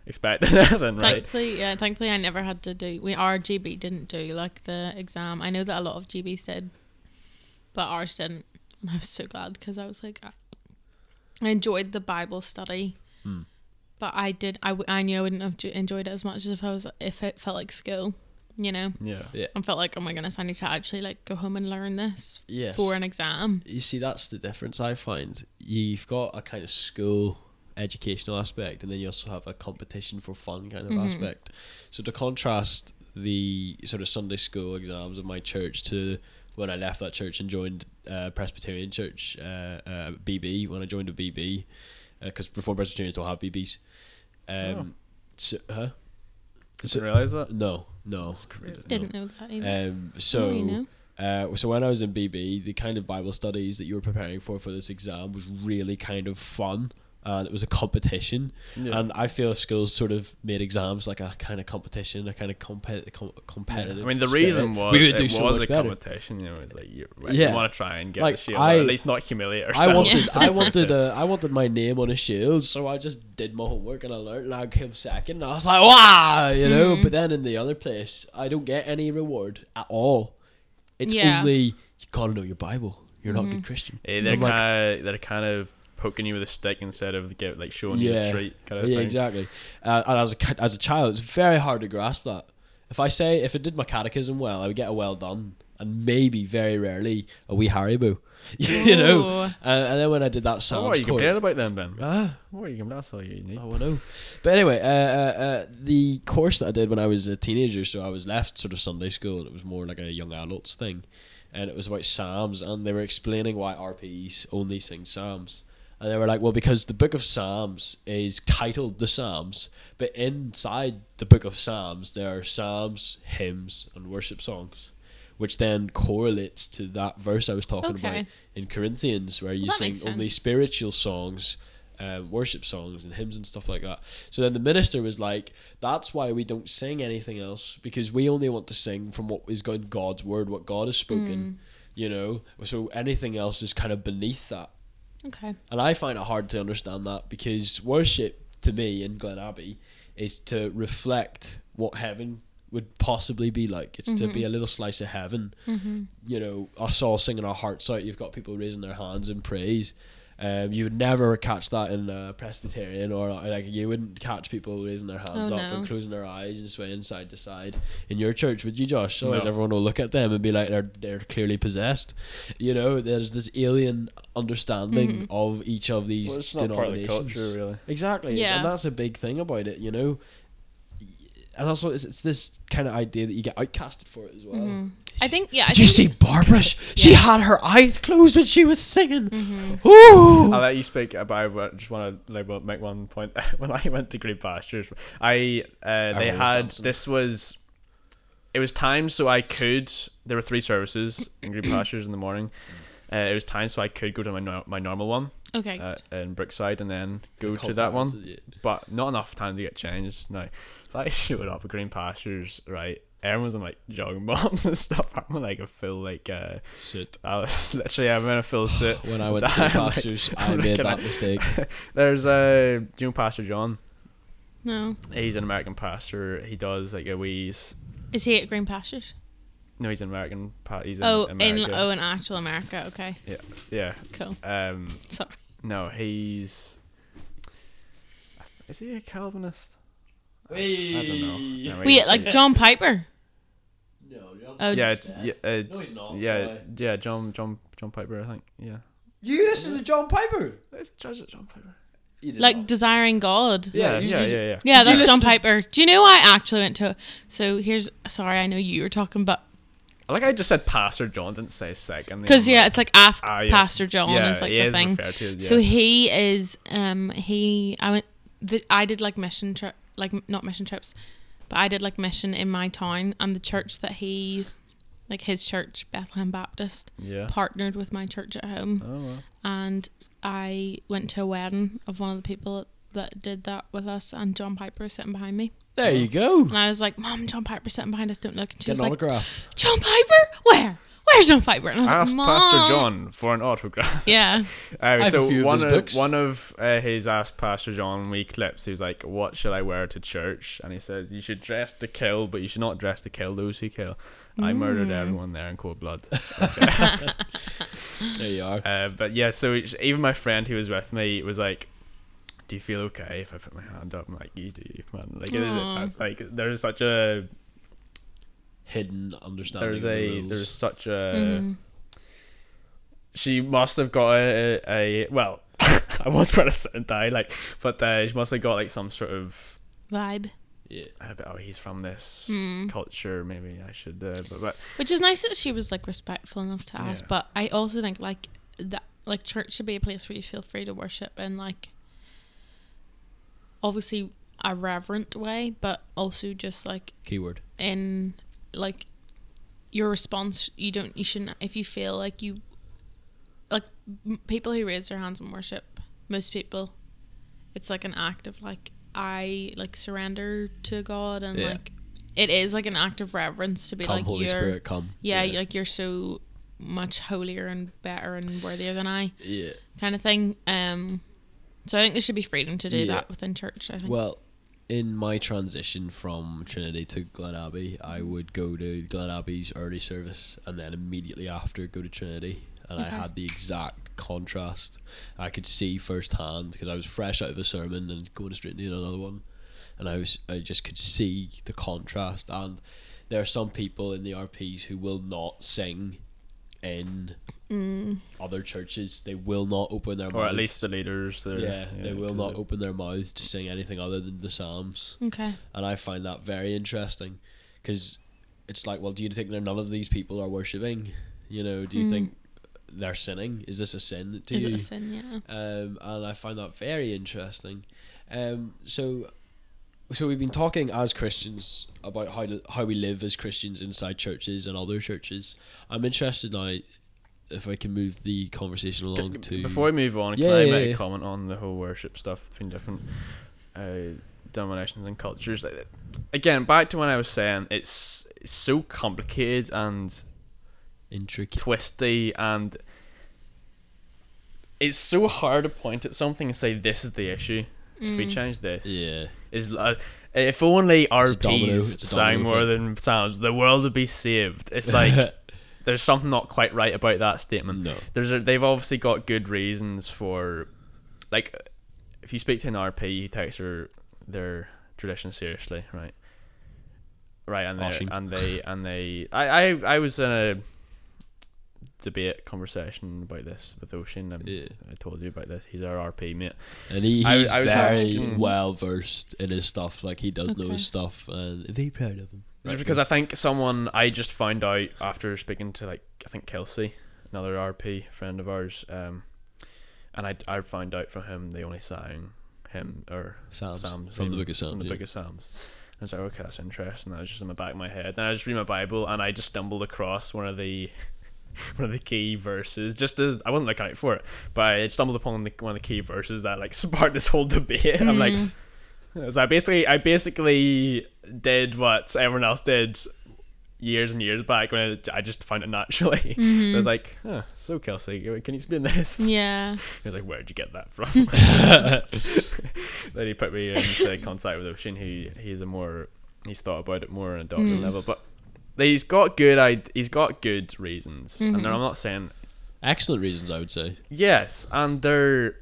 expecting anything, right? Thankfully, yeah. Thankfully, I never had to do. We our GB didn't do like the exam. I know that a lot of GBs did, but ours didn't. And I was so glad because I was like, I, I enjoyed the Bible study, Hmm. but I did. I, I knew I wouldn't have enjoyed it as much as if I was if it felt like school. You know, Yeah. I felt like, oh my goodness, I need to actually like go home and learn this Yes. for an exam. You see, that's the difference I find. You've got a kind of school educational aspect, and then you also have a competition for fun kind of Mhm. aspect. So to contrast the sort of Sunday school exams of my church to when I left that church and joined uh, Presbyterian Church, uh, uh, BB, when I joined a BB, because Reformed Presbyterians don't have BBs. Um, so, huh? Didn't realize that. No, no. That's crazy. Didn't know that either. Um, Oh, so. you know. Uh, so when I was in BB, the kind of Bible studies that you were preparing for for this exam was really kind of fun, and it was a competition. Yeah. And I feel schools sort of made exams like a kind of competition, a kind of compet- com- competitive. I mean, the spirit. reason was we could it do so was much a better. competition. You know, it's like you, right, Yeah. you want to try and get Like, the shield, I- or at least not humiliate I yourself. wanted, I wanted, uh, I wanted my name on a shield, so I just did my homework and I learned, and I came second. And I was like, wow, you know. Mhm. But then in the other place, I don't get any reward at all. It's Yeah. only you gotta know your Bible. You're not a good Mhm. Christian. Eh, they're I'm like- they're kind of poking you with a stick instead of get like showing you a treat kind of yeah, thing. exactly. Uh, and as a as a child, it's very hard to grasp that. If I say if I did my catechism well, I would get a well done, and maybe very rarely a wee Haribo. you know. Uh, and then when I did that So Psalms what are you course- complaining about then, Ben? ah, What are you complaining? That's all you need. oh, I know. But anyway, uh, uh, uh, the course that I did when I was a teenager, so I was left sort of Sunday school, and it was more like a young adults thing, and it was about Psalms, and they were explaining why RPs only sing Psalms. And they were like, well, because the book of Psalms is titled the Psalms, but inside the book of Psalms, there are Psalms, hymns, and worship songs, which then correlates to that verse I was talking Okay. about in Corinthians, where you sing only spiritual songs, um, worship songs, and hymns and stuff like that. So then the minister was like, that's why we don't sing anything else, because we only want to sing from what is God- God's word, what God has spoken. You know, so anything else is kind of beneath that. Okay. And I find it hard to understand that because worship to me in Glen Abbey is to reflect what heaven would possibly be like. It's to be a little slice of heaven. Mm-hmm. You know, us all singing our hearts out. You've got people raising their hands in praise. Um, you would never catch that in a Presbyterian or like you wouldn't catch people raising their hands Oh, up and closing their eyes and swaying side to side in your church, would you, Josh? Otherwise, No. everyone will look at them and be like, they're they're clearly possessed. You know, there's this alien understanding Mhm. of each of these Well, it's not part of the denominations. culture, really. Exactly. Yeah. And that's a big thing about it, you know. And also, it's, it's this kind of idea that you get outcasted for it as well. Mhm. I think yeah. I Did you see Barbara? She Yeah. had her eyes closed when she was singing. Mhm. Ooh. I'll let you speak, but I just want to like make one point. when I went to Green Pastures, I uh, they Everyone was had this was it was time so I could. There were three services in Green Pastures in the morning. Uh, it was time so I could go to my no- my normal one Okay. uh, in Brookside and then go Cult to that one. but not enough time to get changed. No, so I showed up at Green Pastures. Right, everyone's in like jogging bombs and stuff. I'm in like a full like uh, Suit. I was literally I'm in a full suit. When I went to I'm the like- pastures, I I'm made that at- mistake. There's uh, do you know Pastor John? no. He's an American pastor. He does like a wee. Is he at Green Pastures? No, he's an American. Pa- he's in Oh, America. in oh, in actual America. Okay. yeah. Cool. Um. Sorry. No, he's. Is he a Calvinist? I don't know. No, Wait, like John Piper. No, John. Oh, yeah, dead. yeah, uh, No, he's not, Yeah, sorry. yeah, John, John, John Piper. I think. Yeah. You listen to John Piper. It's Judge John Piper. You did like not. desiring God. Yeah, Yeah, you- yeah, you- yeah, yeah. Yeah, that's John Piper. Do you know I actually went to? So here's sorry, I know you were talking, but Like I just said, Pastor John didn't say second. because yeah, it's like ask Ah, yes. Pastor John yeah, is like he the is thing. referred to as, yeah. So he is um he I went the, I did like mission trip like not mission trips, but I did like mission in my town and the church that he like his church Bethlehem Baptist yeah. partnered with my church at home Oh well. and I went to a wedding of one of the people that did that with us and John Piper was sitting behind me There you go. and I was like Mom John Piper sitting behind us don't look and she Get was an like autograph. John Piper where where's John Piper and I was Ask like Mom Pastor John for an autograph. yeah Uh, have a so few of one his of books. one of uh, his asked Pastor John we clips. He was like, "What should I wear to church?" And he says, "You should dress to kill, but you should not dress to kill those who kill." I murdered Mm. everyone there in cold blood. There you are. Uh, but yeah, so it's- even my friend who was with me was like, "Do you feel okay if I put my hand up?" I'm like, "You do, man." Like it is. Aw. It's like there's such a Hidden understanding. there's of the a rules. there's such a. Mm. She must have got a, a, well. I was going to sit and die, like, but uh, she must have got like some sort of Vibe. yeah. oh, he's from this Mm. culture. Maybe I should, uh, but, but Which is nice that she was like respectful enough to ask. Yeah. But I also think like that like church should be a place where you feel free to worship and like obviously a reverent way, but also just like Keyword. in like your response you don't you shouldn't if you feel like you like m- people who raise their hands in worship most people it's like an act of like i like surrender to god and Yeah. like it is like an act of reverence to be Come, like Holy you're Spirit, come. yeah, like you're so much holier and better and worthier than i Yeah. kind of thing um so i think there should be freedom to do Yeah. that within church i think Well, in my transition from Trinity to Glen Abbey, I would go to Glen Abbey's early service and then immediately after go to Trinity. And I had the exact contrast. I could see firsthand because I was fresh out of a sermon and going straight into another one. And I was I just could see the contrast and there are some people in the RPs who will not sing in mm. other churches. They will not open their or at mouths. least the leaders. they're- yeah, they will 'cause not it- open their mouths to sing anything other than the Psalms okay and I find that very interesting because it's like, well, do you think that none of these people are worshiping? You know, do you Mm. think they're sinning? Is this a sin to is you? it a sin yeah Um, and I find that very interesting. Um, so, so we've been talking as Christians about how to, how we live as Christians inside churches and other churches. I'm interested now if I can move the conversation along to Before we move on, can Yeah, I yeah, make yeah. a comment on the whole worship stuff between different uh, denominations and cultures? Like, Again, back to when I was saying it's, it's so complicated and intricate. twisty, and it's so hard to point at something and say this is the issue. If we Mm. change this, Yeah, is uh, if only RPs sang more than sounds, the world would be saved. It's like there's something not quite right about that statement. no. there's a, they've obviously got good reasons for like if you speak to an RP who takes their their tradition seriously, right? Right, and they and they and they I, I I was in a debate conversation about this with Ocean. Um, Yeah. I told you about this. He's our RP mate. And he, I- he's I was very asking- well versed in his stuff. Like he does know his stuff, and very proud of him. Just because I think someone I just found out after speaking to like I think Kelsey, another RP friend of ours, um, and I I found out from him they only sang him or Psalms, Psalms from the Book of Psalms. from the yeah. Book of Psalms. I was like, okay, that's interesting. That was just in the back of my head. Then I just read my Bible and I just stumbled across one of the one of the key verses. Just as I wasn't looking out for it, but I stumbled upon the, one of the key verses that like sparked this whole debate. I'm like, Mm. so I basically I basically did what everyone else did years and years back when I, I just found it naturally. So I was like, oh, so Kelsey, can you explain this? Mm-hmm. yeah He was like, "Where'd you get that from?" then he put me into contact with Ocean, who he's a more he's thought about it more on a doctoral Mm. level, but he's got good I he's got good reasons, and Mhm. I'm not saying Excellent reasons, I would say. yes, and they're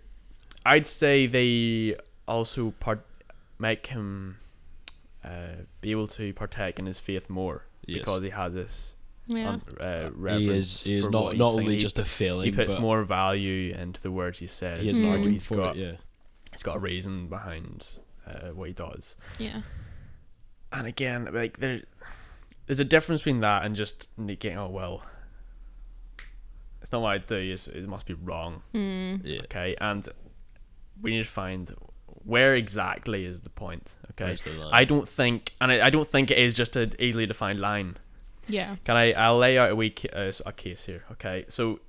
I'd say they also part make him uh, be able to partake in his faith more Yes. because he has this yeah un- uh, he reverence. is, he is not he's not saying. only He- just a feeling, he puts but more value into the words he says. he has Mm. an or argument he's for got it. Yeah, he's got a reason behind uh, what he does. yeah And again, like there, there's a difference between that and just thinking, oh well, it's not what I do. It's, it must be wrong. mm. yeah. Okay, and we need to find where exactly is the point. Okay, the line? I don't think, and I, I don't think it is just an easily defined line. yeah Can I? I'll lay out a week uh, a case here. Okay, so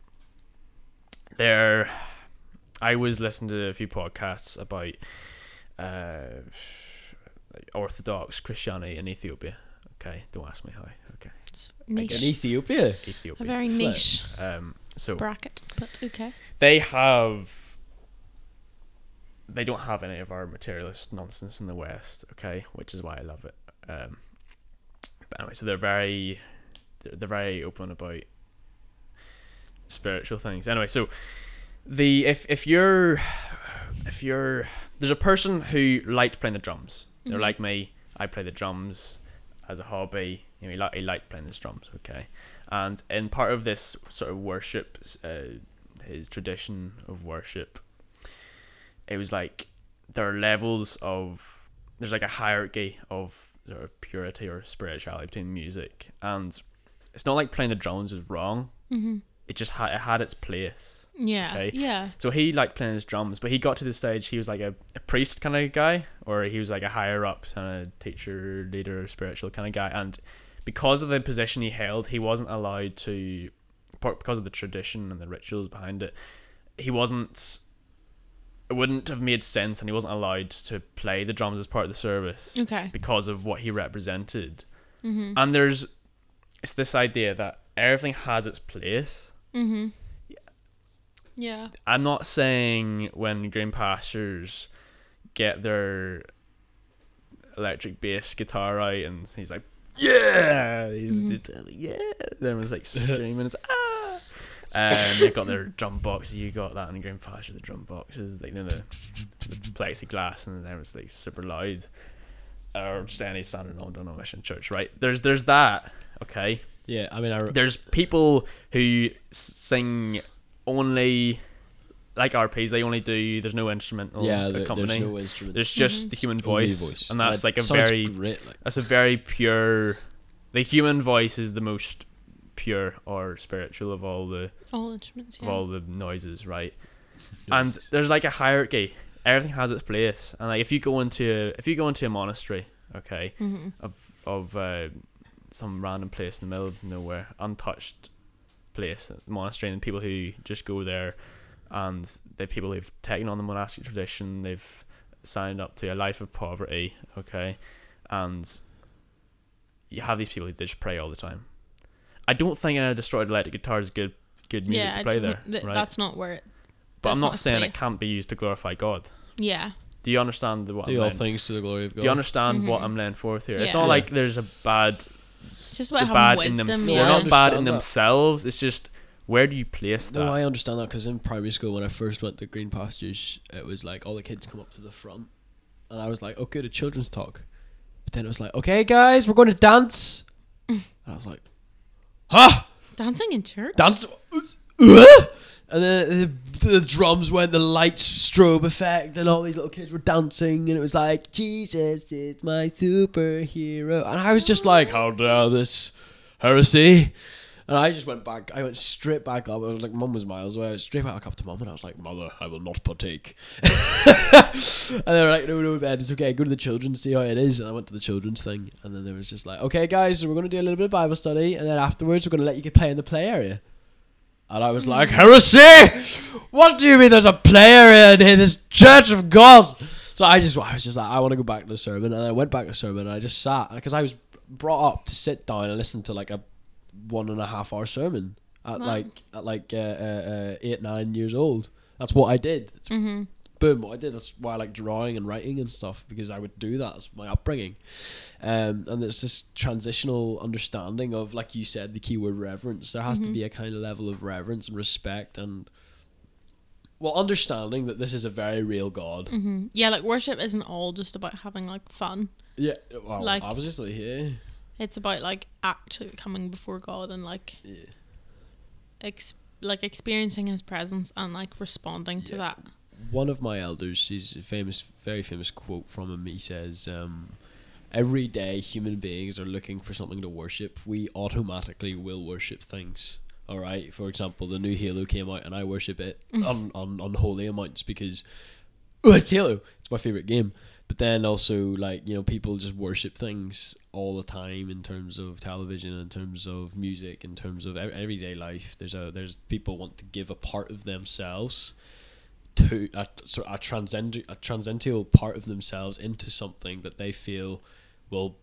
there, I was listening to a few podcasts about uh, Orthodox Christianity in Ethiopia. Okay, don't ask me how. Okay, it's in niche Ethiopia. a very niche Um, so bracket but okay they have. They don't have any of our materialist nonsense in the West. Okay, which is why I love it. Um, but anyway, so they're very, they're, they're very open about spiritual things. Anyway, so the if if you're if you're there's a person who liked playing the drums. They're Mhm. like me. I play the drums as a hobby. You know, he, like he liked playing the drums. Okay, and in part of this sort of worship, uh, his tradition of worship, it was like there are levels of there's like a hierarchy of sort of purity or spirituality between music, and it's not like playing the drums was wrong. Mm-hmm. It just had it had its place. Yeah. Okay. Yeah. So he liked playing his drums, but he got to the stage he was like a, a priest kind of guy, or he was like a higher up kind of teacher, leader, spiritual kind of guy. And because of the position he held, he wasn't allowed to, because of the tradition and the rituals behind it, he wasn't. It wouldn't have made sense, and he wasn't allowed to play the drums as part of the service Okay. because of what he represented. Mm-hmm. And there's, it's this idea that everything has its place. Mm-hmm. Yeah. I'm not saying when Green Pastures get their electric bass guitar out and he's like, yeah, he's Mhm. just like, yeah. Then everyone's like screaming, it's ah. And they've got their drum box. You got that in Green Pastures, the drum boxes, like you know, the, the plexiglass, and then it's like super loud. Or just any standard non denomination church, right? There's there's that, okay Yeah, I mean, I re- there's people who sing only like RPs. They only do. There's no instrumental yeah, there- there's no instruments. There's just the human only voice, and that's it like a very great. Like, that's a very pure. The human voice is the most pure or spiritual of all the All instruments. of all the noises, right? And there's like a hierarchy. Everything has its place, and like if you go into a, if you go into a monastery, okay, Mm-hmm. of of uh, some random place in the middle of nowhere, untouched place, monastery, and people who just go there, and they're people who've taken on the monastic tradition, they've signed up to a life of poverty, okay, and you have these people who just pray all the time. I don't think a destroyed electric guitar is good good music Yeah. to play there, th- right? That's not where it. but I'm not not a saying it can't be used to glorify God. Yeah. Do you understand the what do I'm all laying- things to the glory of God. Do you understand what Mhm. I'm laying forth here? It's not Yeah. like there's a bad It's just about they're bad in wisdom. them. No, They're not bad in understand that. themselves. It's just where do you place that? No, I understand that because in primary school, when I first went to Green Pastures, it was like all the kids come up to the front, and I was like, "Okay, the children's talk," but then it was like, "Okay, guys, we're going to dance," and I was like, "Huh, Dancing in church. dance?" And then the, the drums went, the lights, strobe effect, and all these little kids were dancing, and it was like, "Jesus is my superhero," and I was just like, "How dare this heresy?" And I just went back. I went straight back up. I was like, Mum was miles away. Straight back up to Mum, and I was like, Mother, I will not partake. and they were like, No, no, Ben, it's okay. Go to the children's, see how it is. And I went to the children's thing, and then there was just like, Okay, guys, so we're gonna do a little bit of Bible study, and then afterwards we're gonna let you play in the play area. And I was like, Heresy! What do you mean? There's a player in here, this Church of God. So I just, I was just like, I want to go back to the sermon, and I went back to the sermon, and I just sat because I was brought up to sit down and listen to like a one and a half hour sermon at Wow. like at like uh, uh, uh, eight nine years old. That's what I did. It's Mm-hmm. Boom what I did. That's why I like drawing and writing and stuff because I would do that. as my upbringing. Um, and it's this transitional understanding of, like you said, the keyword reverence. There has to Mhm. be a kind of level of reverence and respect and well, understanding that this is a very real God. Mm-hmm. Yeah, like worship isn't all just about having like fun. Yeah, well, Like- obviously, yeah. It's about like actually coming before God and like yeah. ex- like experiencing His presence and like responding to that. One of my elders, he's a famous, very famous quote from him. He says, um, "Every day, human beings are looking for something to worship. We automatically will worship things. All right. For example, the new Halo came out, and I worship it on on unholy amounts because oh, it's Halo. It's my favorite game. But then also, like you know, people just worship things all the time in terms of television, in terms of music, in terms of everyday life. There's a there's people want to give a part of themselves to a sort of a transcend a transcendental part of themselves into something that they feel will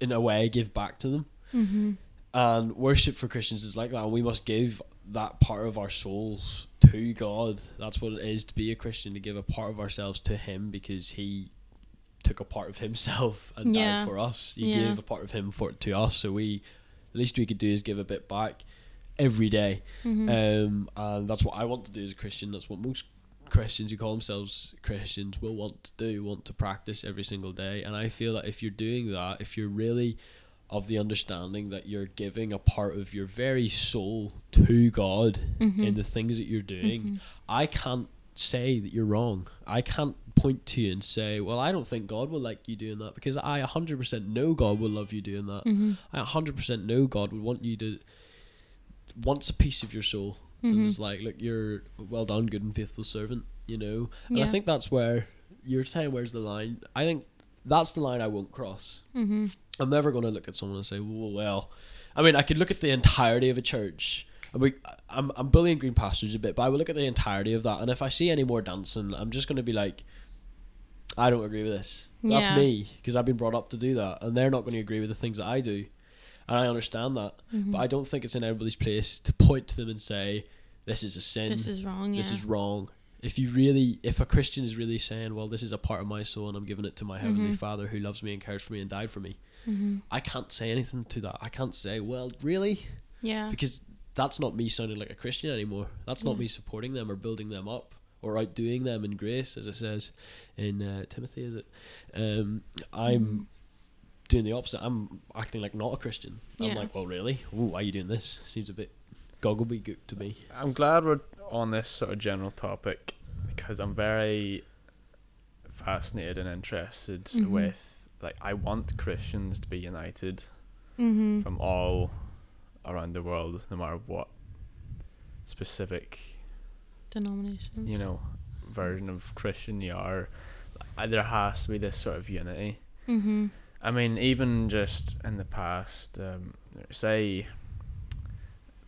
in a way give back to them Mm-hmm. and worship for christians is like that and we must give that part of our souls to god that's what it is to be a christian to give a part of ourselves to him because he took a part of himself and Yeah. died for us he Yeah. gave a part of him for to us so we the least we could do is give a bit back every day. Mhm. Um, and that's what I want to do as a Christian. That's what most Christians who call themselves Christians will want to do, want to practice every single day. And I feel that if you're doing that, if you're really of the understanding that you're giving a part of your very soul to God in Mhm. the things that you're doing, Mhm. I can't say that you're wrong. I can't point to you and say, well, I don't think God will like you doing that because I 100% know God will love you doing that. Mhm. I 100% know God would want you to wants a piece of your soul and Mhm. it's like look you're well done good and faithful servant you know? And I think that's where you're saying where's the line? I think that's the line I won't cross. Mhm. I'm never going to look at someone and say well, well. I mean I could look at the entirety of a church. And we, I'm, I'm bullying Green Pastures a bit but I will look at the entirety of that and if I see any more dancing I'm just going to be like I don't agree with this. That's Yeah. me because I've been brought up to do that and they're not going to agree with the things that I do and I understand that Mhm. but I don't think it's in everybody's place to point to them and say, "This is a sin. This is wrong. Yeah. This is wrong." If you really, if a Christian is really saying, "Well, this is a part of my soul, and I'm giving it to my heavenly Mhm. Father who loves me and cares for me and died for me," Mhm. I can't say anything to that. I can't say, "Well, really," Yeah. because that's not me sounding like a Christian anymore. That's not me supporting them or building them up or outdoing them in grace, as it says in uh, Timothy. Is it? Um, I'm Mhm. Doing the opposite. I'm acting like not a Christian. I'm Yeah. like, well, really? Ooh, why are you doing this? Seems a bit gogglebygook to me. I'm glad we're on this sort of general topic because I'm very fascinated and interested Mhm. with like I want Christians to be united Mhm. from all around the world, no matter what specific denomination, you know version of Christian you are. There has to be this sort of unity. Mhm. I mean, even just in the past, um, say,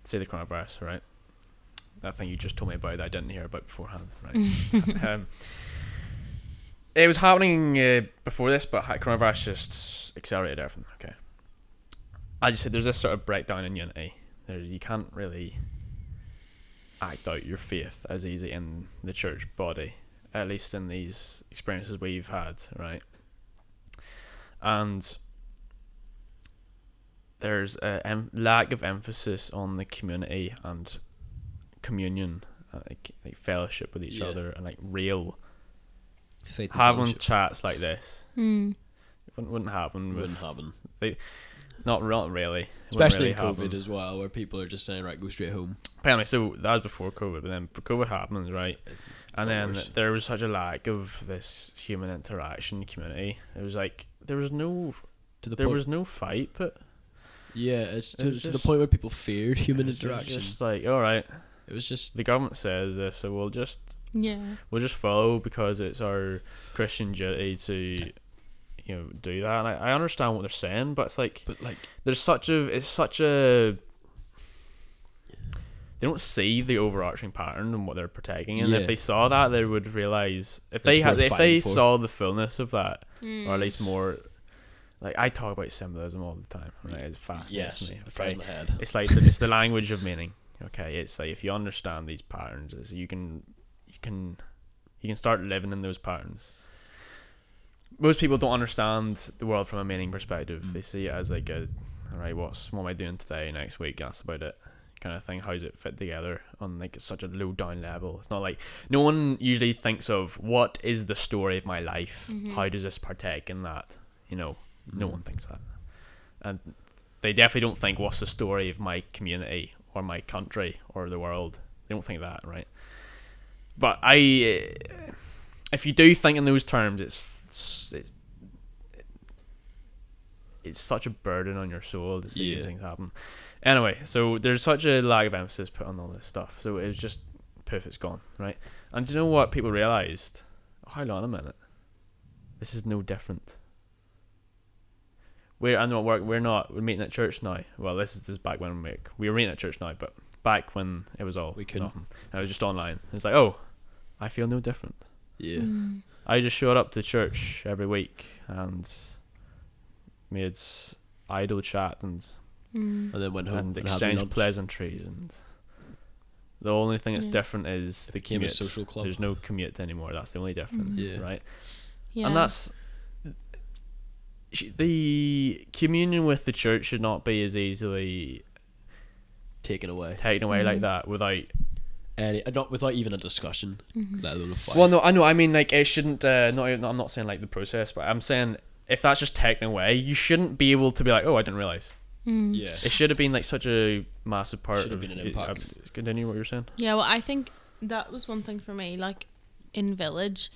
say the coronavirus, right? That thing you just told me about that I didn't hear about beforehand, right? um, it was happening uh, before this, but coronavirus just accelerated everything. Okay, I just said there's this sort of breakdown in unity. There, you can't really act out your faith as easy in the church body, at least in these experiences we've had, right? And there's a em- lack of emphasis on the community and communion, uh, like, like fellowship with each Yeah. other, and like real Faith having chats like this. Mm. Wouldn't, wouldn't happen with wouldn't happen. not not really, Especially really in COVID happen. as well, where people are just saying, right, go straight home. But anyway, so that was before COVID, but then COVID happens, right? And then worse. there was such a lack of this human interaction community. It was like there was no To the there point, was no fight, but yeah, it's it to, was to the point where people feared human interaction. just like all right, it was just the government says this, so we'll just Yeah. we'll just follow because it's our Christian duty to you know do that. And I, I understand what they're saying, but it's like but like there's such a it's such a they don't see the overarching pattern and what they're protecting and Yeah. if they saw that they would realize if It's they had if they for. saw the fullness of that Mm. or at least more like I talk about symbolism all the time right it fascinates yes, me okay my head. it's like the, it's the language of meaning okay it's like if you understand these patterns is you can you can you can start living in those patterns most people don't understand the world from a meaning perspective Mm. they see it as like a all right what's what am i doing today next week that's about it kind of thing how's it fit together on like such a low down level it's not like no one usually thinks of what is the story of my life Mhm. how does this partake in that you know no Mm. one thinks that. And they definitely don't think what's the story of my community or my country or the world. They don't think that, right? But I, uh, if you do think in those terms, it's it's it's such a burden on your soul to see these things happen. Anyway, so there's such a lack of emphasis put on all this stuff. So it was just poof, it's gone, right? And do you know what people realized? Hold on a minute. This is no different. We're I'm not work. We're not. We're meeting at church now. Well, this is this is back when we we were meeting at church now, but back when it was all We couldn't. nothing. I was just online. It's like, oh, I feel no different. Yeah. Mm. I just showed up to church every week and made idle chat and Mm. And then went home and and, exchanged lunch. pleasantries and the only thing that's Yeah. different is It the became a commute. social club. There's no commute anymore. That's the only difference, Mm. Yeah. right? Yeah. And that's the communion with the church should not be as easily taken away. taken away like Mhm. that without. Any, uh, not without even a discussion, Mhm. let alone a fight. Well, no, I know. I mean, like, it shouldn't. Uh, not. even- I'm not saying like the process, but I'm saying if that's just taken away, you shouldn't be able to be like, oh, I didn't realize. Mm. yeah. It should have been like such a massive part. Should have of been an it. impact. Um, continue what you're saying. Yeah, well, I think that was one thing for me. Like in village,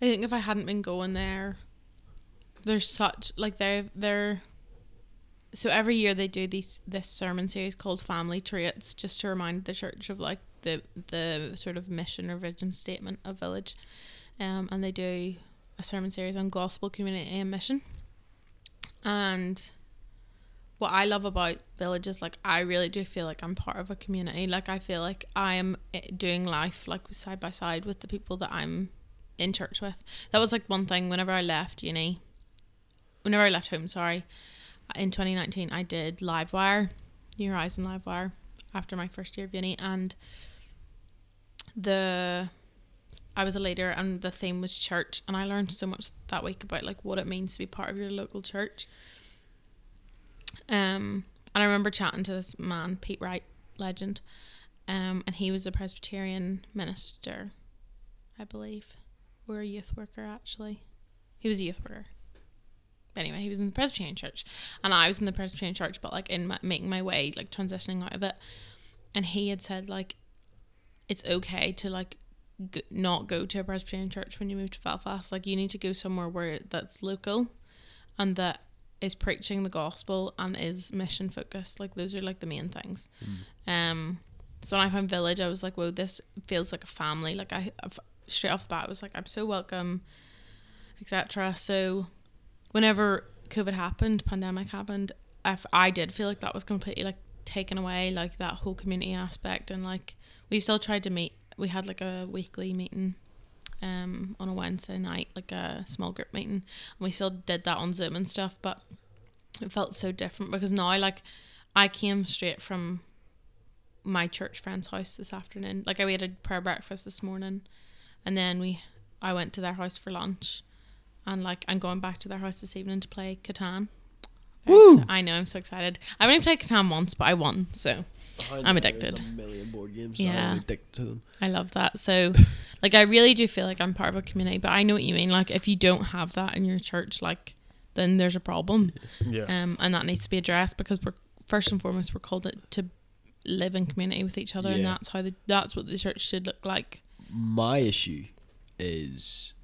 I think if I hadn't been going there, there's such like they're they're. So every year they do these this sermon series called Family Traits, just to remind the church of like the the sort of mission or vision statement of village, um, and they do a sermon series on gospel community and mission, and what I love about village is like I really do feel like I'm part of a community. Like I feel like I am eh, doing life like side by side with the people that I'm in church with. That was like one thing whenever I left uni. Whenever I left home, sorry, in 2019 I did Livewire, New Horizon Livewire after my first year of uni and the I was a leader and the theme was church and I learned so much that week about like what it means to be part of your local church. Um, and I remember chatting to this man, Pete Wright, legend, um, and he was a Presbyterian minister, I believe, or a youth worker actually. He was a youth worker. Anyway, he was in the Presbyterian church, and I was in the Presbyterian church, but like in my, making my way, like transitioning out of it. And he had said like, it's okay to like g- not go to a Presbyterian church when you move to Belfast. Like you need to go somewhere where that's local, and that is preaching the gospel and is mission focused. Like those are like the main things. Um, so when I found Village, I was like, "Whoa, this feels like a family." Like I, I've- straight off the bat, I was like, "I'm so welcome," etc. So, whenever COVID happened, pandemic happened, I, f- I did feel like that was completely like taken away, like that whole community aspect, and like we still tried to meet. We had like a weekly meeting. Um, on a Wednesday night, like a small group meeting, and we still did that on Zoom and stuff, but it felt so different because now, like, I came straight from my church friend's house this afternoon. Like, I we had a prayer breakfast this morning, and then we, I went to their house for lunch, and like, I'm going back to their house this evening to play Catan. Very Woo! I know, I'm so excited. I only played Catan once, but I won, so I'm addicted. There's a million board games. Yeah. I'm addicted to them. I love that. So, like, I really do feel like I'm part of a community, but I know what you mean. Like, if you don't have that in your church, like, then there's a problem. Yeah. um, and that needs to be addressed because we're first and foremost we're called it to live in community with each other, and Yeah. that's how the that's what the church should look like. My issue is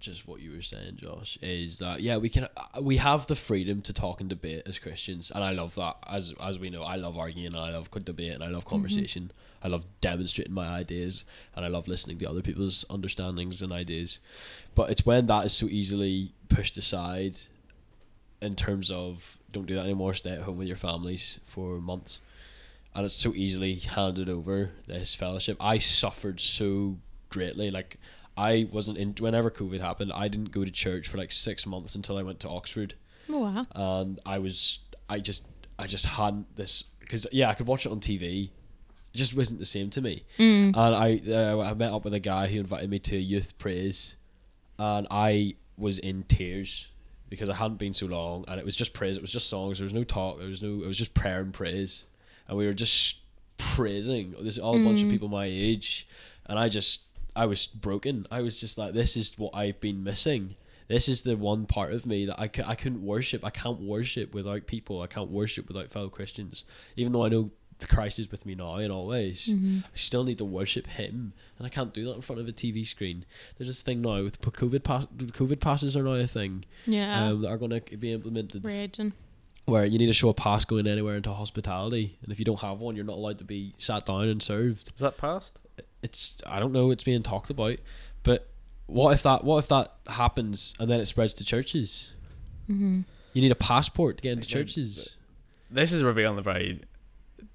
just what you were saying, Josh. Is that yeah, we can uh, we have the freedom to talk and debate as Christians, and I love that. As as we know, I love arguing, and I love good debate, and I love conversation. I love demonstrating my ideas, and I love listening to other people's understandings and ideas. But it's when that is so easily pushed aside, in terms of don't do that anymore. Stay at home with your families for months and it's so easily handed over this fellowship. I suffered so greatly. Like I wasn't in whenever COVID happened. I didn't go to church for like six months until I went to Oxford, Oh wow! and I was I just I just hadn't this because yeah I could watch it on TV. It just wasn't the same to me. Mm. And I uh, I met up with a guy who invited me to youth praise, and I was in tears because I hadn't been so long, and it was just praise. It was just songs. There was no talk. There was no. It was just prayer and praise, and we were just praising. This all a bunch of Mm. people my age, and I just I was broken. I was just like, this is what I've been missing. This is the one part of me that I, c- I couldn't worship. I can't worship without people. I can't worship without fellow Christians. Even though I know Christ is with me now in all ways. Mhm. I still need to worship Him, and I can't do that in front of a TV screen. There's this thing now with COVID pass. COVID passes are now a thing Yeah, um, that are going to be implemented, raging. where you need to show a pass going anywhere into hospitality, and if you don't have one, you're not allowed to be sat down and served. Is that passed? It's I don't know. It's being talked about, but what if that what if that happens and then it spreads to churches? Mm-hmm. You need a passport to get into Again, churches. This is revealing the very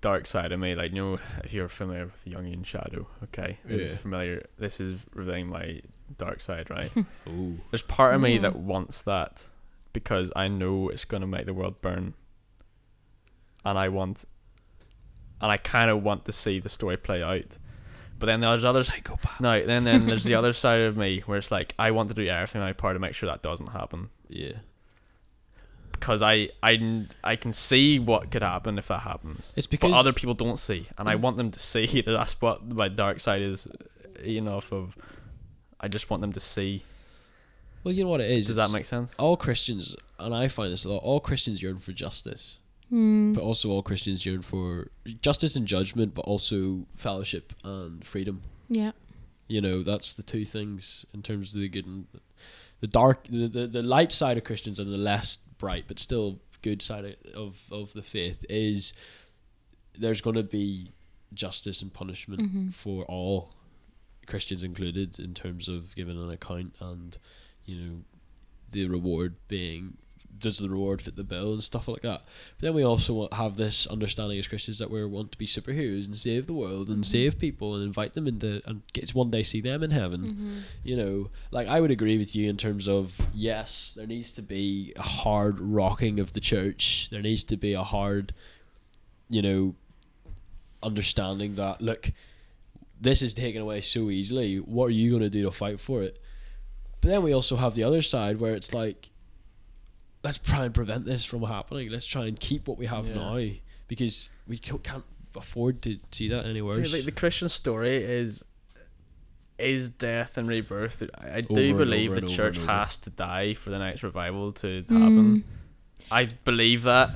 dark side of me. Like, you know, if you're familiar with the Jungian Shadow, okay, this is familiar. This is revealing my dark side, right? Ooh. There's part of me Mhm. that wants that because I know it's gonna make the world burn, and I want, and I kind of want to see the story play out. But then there's others. Psychopath. No, then then there's the other side of me where it's like I want to do everything in my part to make sure that doesn't happen. Yeah. because I, I I can see what could happen if that happens. It's But because other people don't see, and I Mm. want them to see that that's what my dark side is. You know, of I just want them to see. well, you know what it is. Does that make sense? all Christians, and I find this a lot. All Christians yearn for justice, Mm. but also all Christians yearn for justice and judgment, but also fellowship and freedom. Yeah. You know, that's the two things in terms of the good and the dark, the, the, the light side of Christians and the less bright but still good side of, of the faith is there's going to be justice and punishment Mhm. for all Christians included in terms of giving an account and you know the reward being does the reward fit the bill and stuff like that. But then we also have this understanding as Christians that we want to be superheroes and save the world and Mhm. save people and invite them into and get to one day see them in heaven. Mhm. You know, like I would agree with you in terms of yes, there needs to be a hard rocking of the church. There needs to be a hard, you know, understanding that look, this is taken away so easily. What are you going to do to fight for it? But then we also have the other side where it's like, let's try and prevent this from happening. Let's try and keep what we have Yeah. now because we can't afford to see that anywhere. worse. The, the Christian story is is death and rebirth. I, I do Over believe the church has to die for the next revival to happen. Mm. I believe that,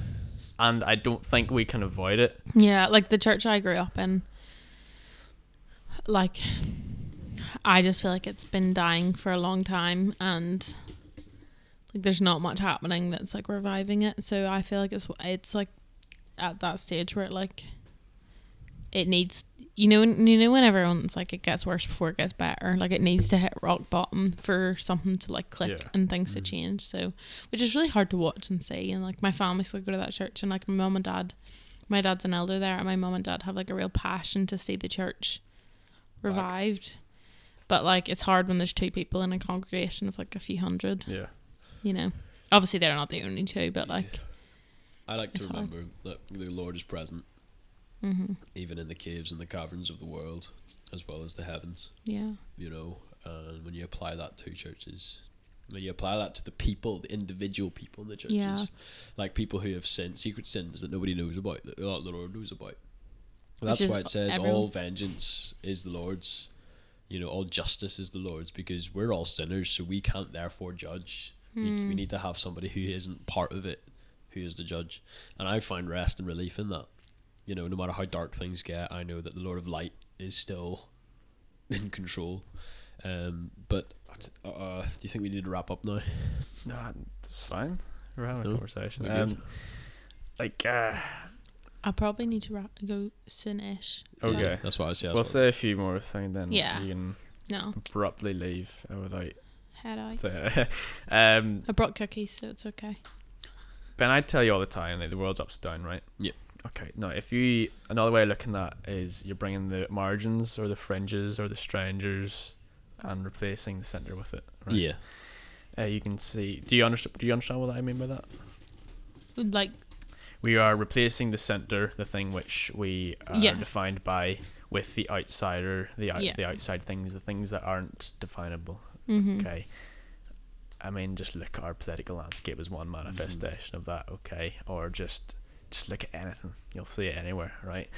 and I don't think we can avoid it. Yeah, like the church I grew up in, like, I just feel like it's been dying for a long time and like there's not much happening that's like reviving it. So I feel like it's it's like at that stage where it like it needs you know you know when everyone's like it gets worse before it gets better like it needs to hit rock bottom for something to like click Yeah. and things to Mhm. change so which is really hard to watch and see and like my family still go to that church and like my mum and dad my dad's an elder there and my mum and dad have like a real passion to see the church revived but like it's hard when there's two people in a congregation of like a few hundred Yeah. You know obviously they're not the only two but like I like to it's hard. remember that the Lord is present hmm even in the caves and the caverns of the world, as well as the heavens. yeah You know, and when you apply that to churches, when you apply that to the people, the individual people in the churches, Yeah. like people who have sin, secret sins that nobody knows about, that the Lord knows about. That's why it says all vengeance is the Lord's. You know, all justice is the Lord's because we're all sinners, so we can't therefore judge. We, we Hmm. need to have somebody who isn't part of it, who is the judge. And I find rest and relief in that. You know, no matter how dark things get, I know that the Lord of Light is still in control. Um, but uh, do you think we need to wrap up now? No, it's fine. We're having a conversation. Um, like, uh, I probably need to ra- go soonish. Okay. Yeah. That's what I say. we'll say a few more things, then Yeah. you can No, abruptly leave uh, without. Head out. Say, um, I brought cookies, so it's okay. Ben, I tell you all the time, like the world's upside down, right? Yeah. Okay. No, if you another way of looking at that is you're bringing the margins or the fringes or the strangers and replacing the center with it. Right? Yeah. Uh, you can see. Do you understand? Do you understand what I mean by that? Like, We are replacing the center, the thing which we are Yeah. defined by, with the outsider, the out, Yeah. the outside things, the things that aren't definable. Mm-hmm. Okay. I mean, just look at our political landscape as one manifestation of that. Okay, or just just look at anything, you'll see it anywhere, right?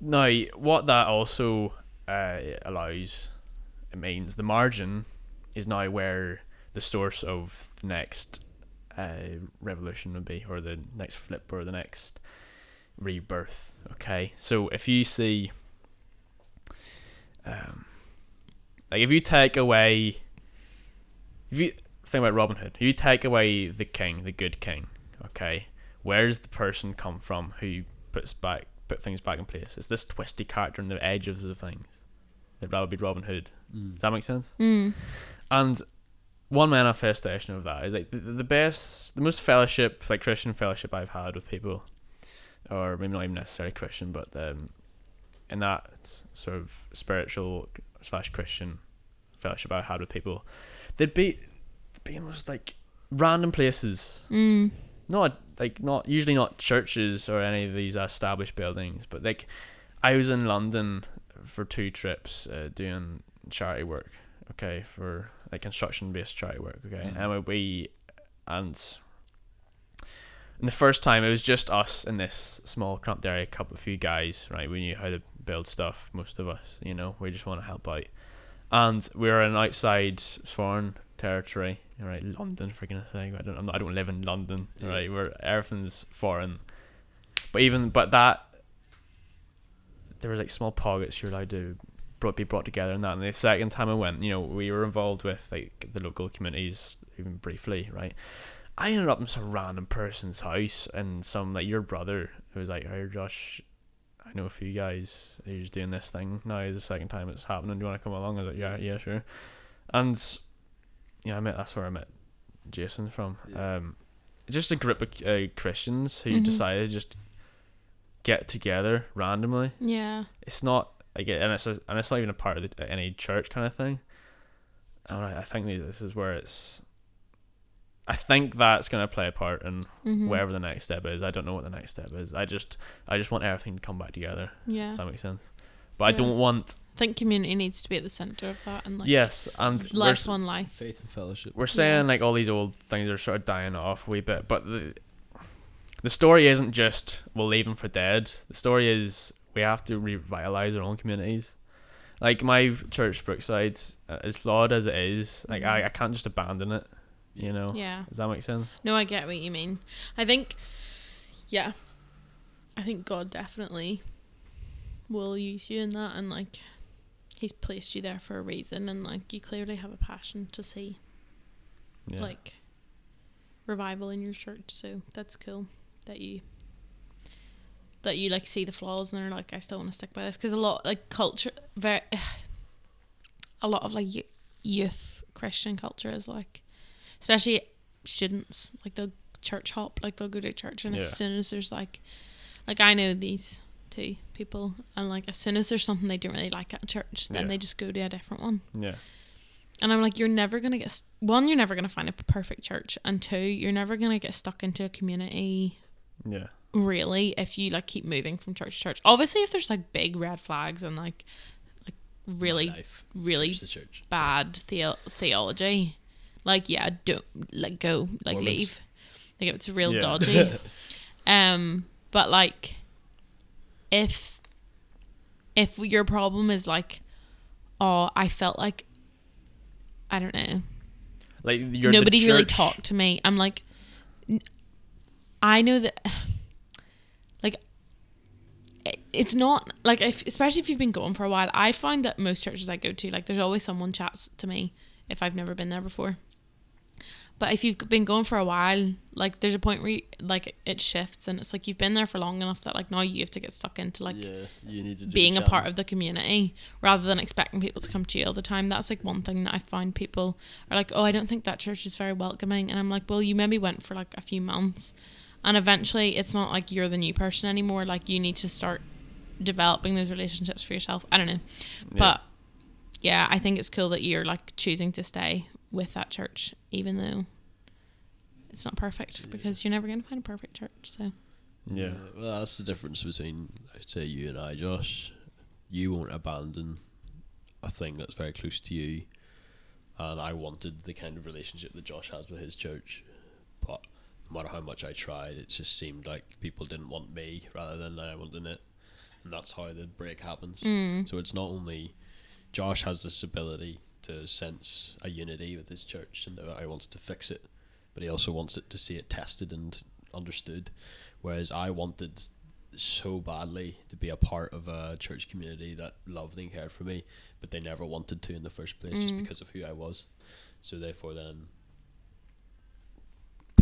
Now, what that also uh, allows, it means the margin is now where the source of the next uh, revolution would be, or the next flip, or the next rebirth. Okay, so if you see, um, like if you take away, if you think about Robin Hood, if you take away the king, the good king, okay, where does the person come from who puts back put things back in place? It's this twisty character on the edges of things. That would be Robin Hood. Mm. Does that make sense? Mm. And one manifestation of that is like the, the best, the most fellowship, like Christian fellowship I've had with people, or maybe not even necessarily Christian, but um, in that sort of spiritual slash Christian fellowship I had with people, they'd be, be in most like random places, Mm. not like not usually not churches or any of these established buildings, but like I was in London for two trips uh, doing charity work. Okay, for like construction based charity work. Okay, Mhm. and we and And the first time it was just us in this small cramped area, a couple, of few guys, right? We knew how to build stuff. Most of us, you know, we just want to help out. And we're in outside foreign territory, right? London, for goodness sake. I don't, I'm not, I don't live in London, Yeah. right? Where everything's foreign. But even, but that, there were like small pockets you're allowed to brought, be brought together and that. And the second time I went, you know, we were involved with like the local communities even briefly, right? I ended up in some random person's house and some like your brother who was like, "Hey Josh, I know a few guys who's doing this thing now. Is the second time it's happening. Do you want to come along?" I was like, "Yeah, yeah, sure." And yeah, I met. That's where I met Jason from. Yeah. Um, just a group of uh, Christians who Mhm. decided to just get together randomly Yeah. it's not like it- and it's a, and it's not even a part of the, any church kind of thing. And I, I think this is where it's. I think that's gonna play a part in Mhm. wherever the next step is. I don't know what the next step is. I just I just want everything to come back together. Yeah. If that makes sense. But I don't want I think community needs to be at the center of that and like yes and we're, life on life. Faith and fellowship. we're saying like all these old things are sort of dying off a wee bit, but the the story isn't just we'll leave them for dead. The story is we have to revitalize our own communities. Like my church, Brookside, uh, as flawed as it is, like I, I can't just abandon it. You know, Yeah. does that make sense? No, I get what you mean. I think, yeah, I think God definitely will use you in that, and like, He's placed you there for a reason, and like, you clearly have a passion to see Yeah. like revival in your church. So that's cool that you that you like see the flaws and are like, I still want to stick by this because a lot like culture, very a lot of like youth Christian culture is like, especially students like they'll church hop, like they'll go to church and Yeah. as soon as there's like, like I know these two people and like as soon as there's something they don't really like at church, then Yeah. they just go to a different one. yeah, And I'm like, you're never gonna get s- one, you're never gonna find a perfect church, and two, you're never gonna get stuck into a community yeah, really if you like keep moving from church to church. Obviously, if there's like big red flags and like like really really Church church. bad theo- theology, like yeah, don't like go like Mormons. leave. Like it's real Yeah. dodgy. um, but like if if your problem is like, oh, I felt like I don't know like you're nobody really talked to me. I'm like, i know that, like, it's not like if, especially if you've been going for a while. I find that most churches I go to, like, there's always someone chats to me if I've never been there before. But if you've been going for a while, like, there's a point where you, like it shifts, and it's like you've been there for long enough that like now you have to get stuck into like yeah, you need to being a part of the community rather than expecting people to come to you all the time. That's like one thing that I find people are like, oh, I don't think that church is very welcoming. And I'm like, well, you maybe went for like a few months. And eventually it's not like you're the new person anymore. Like you need to start developing those relationships for yourself. I don't know. Yeah. But yeah, I think it's cool that you're like choosing to stay with that church, even though it's not perfect because you're never going to find a perfect church. So yeah, Well, that's the difference between, say, you and I, Josh. You won't abandon a thing that's very close to you, and I wanted the kind of relationship that Josh has with his church, but no matter how much I tried, it just seemed like people didn't want me rather than I wanted it, and that's how the break happens. mm, So it's not only Josh has this ability to sense a unity with his church and that I wants to fix it, but he also wants it to see it tested and understood. Whereas I wanted so badly to be a part of a church community that loved and cared for me, but they never wanted to in the first place just Mm. because of who I was. So therefore, then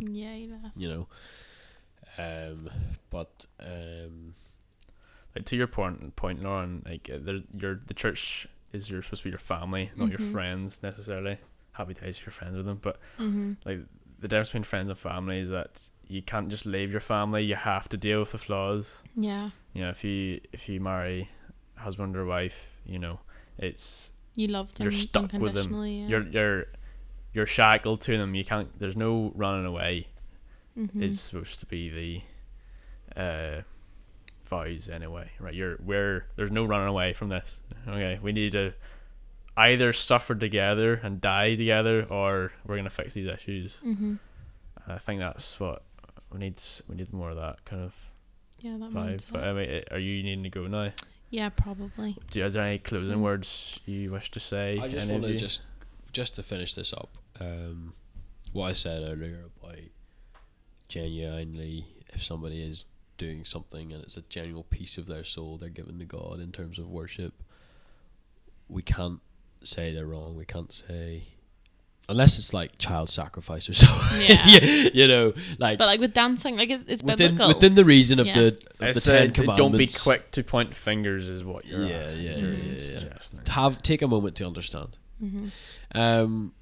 yeah, yeah. you know, um, but um, like to your point, point, Lauren. Like uh, there, your the church is your supposed to be your family, not Mhm. your friends necessarily. Happy days if you're friends with them, but Mm-hmm. like the difference between friends and family is that you can't just leave your family. You have to deal with the flaws. Yeah. You know, if you if you marry a husband or wife, you know, it's You love them You're stuck with them. Yeah. you're you're you're shackled to them. You can't. There's no running away. Mhm. Is supposed to be the uh vows anyway, right? You're we're there's no running away from this. Okay, we need to either suffer together and die together, or we're gonna fix these issues. Mhm. I think that's what we need we need more of that kind of Yeah, that vibe. But I mean, are you needing to go now? Yeah, probably. Do you, is there any closing So- words you wish to say? I just want to just just to finish this up. Um, what I said earlier about genuinely, if somebody is doing something and it's a genuine piece of their soul they're giving to God in terms of worship, we can't say they're wrong. We can't say unless it's like child sacrifice or something. Yeah. you know, like But like with dancing, like it's, it's within biblical. within the reason of Yeah. the of I the said, Ten don't be quick to point fingers, is what you're. Yeah, at- yeah, you're yeah, yeah, yeah. suggesting. Have take a moment to understand. hmm Um,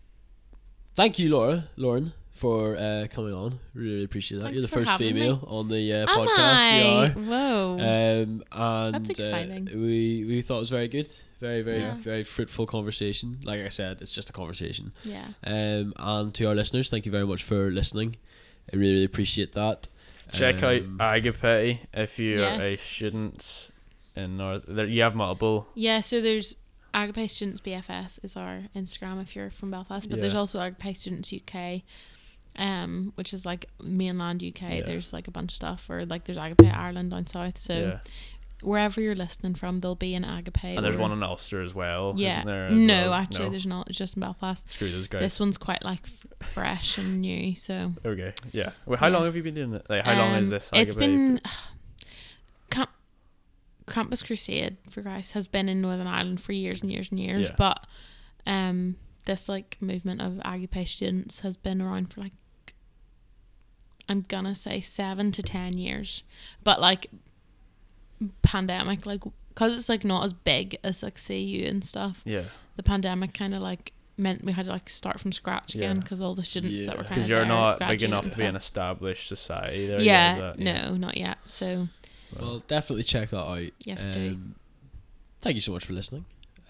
thank you, Laura, Lauren, for uh, coming on. Really appreciate that. Thanks You're the first having me. female on the uh, Am podcast. I? You are. Whoa. Um, and That's exciting. Uh, we we thought it was very good. Very very Yeah. very fruitful conversation. Like I said, it's just a conversation. yeah. Um, and to our listeners, thank you very much for listening. I really, really appreciate that. Check Um, out Agape if you're a Yes. student in North. There, you have multiple. Yeah, so there's Agape Students BFS is our Instagram if you're from Belfast, but there's also Agape Students UK, um, which is like mainland UK. Yeah. There's like a bunch of stuff, or like there's Agape Ireland down south. So yeah. wherever you're listening from, there'll be an Agape. And there's one in Ulster as well. yeah. Isn't there, as no, well? actually, No? there's not. It's just in Belfast. Screw those guys. This one's quite like f- fresh and new. So Okay. Yeah. Well, how Yeah. long have you been doing it? Like, how long is Um, this? It's Agape? been Camp Campus Crusade for Christ has been in Northern Ireland for years and years and years, but um, this like movement of Agape students has been around for like I'm gonna say seven to ten years, but like pandemic, like because it's like not as big as like CU and stuff. Yeah. The pandemic kind of like meant we had to like start from scratch again Yeah. because all the students that were Yeah. Because you're not big enough to be an established society there. yet, yeah, is that? no, not yet. So Well, definitely check that out. Yes, do. Um, Thank you so much for listening.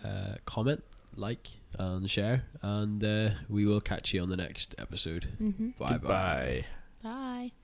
Uh, comment, like, and share, and uh, we will catch you on the next episode. hmm Bye bye. Bye.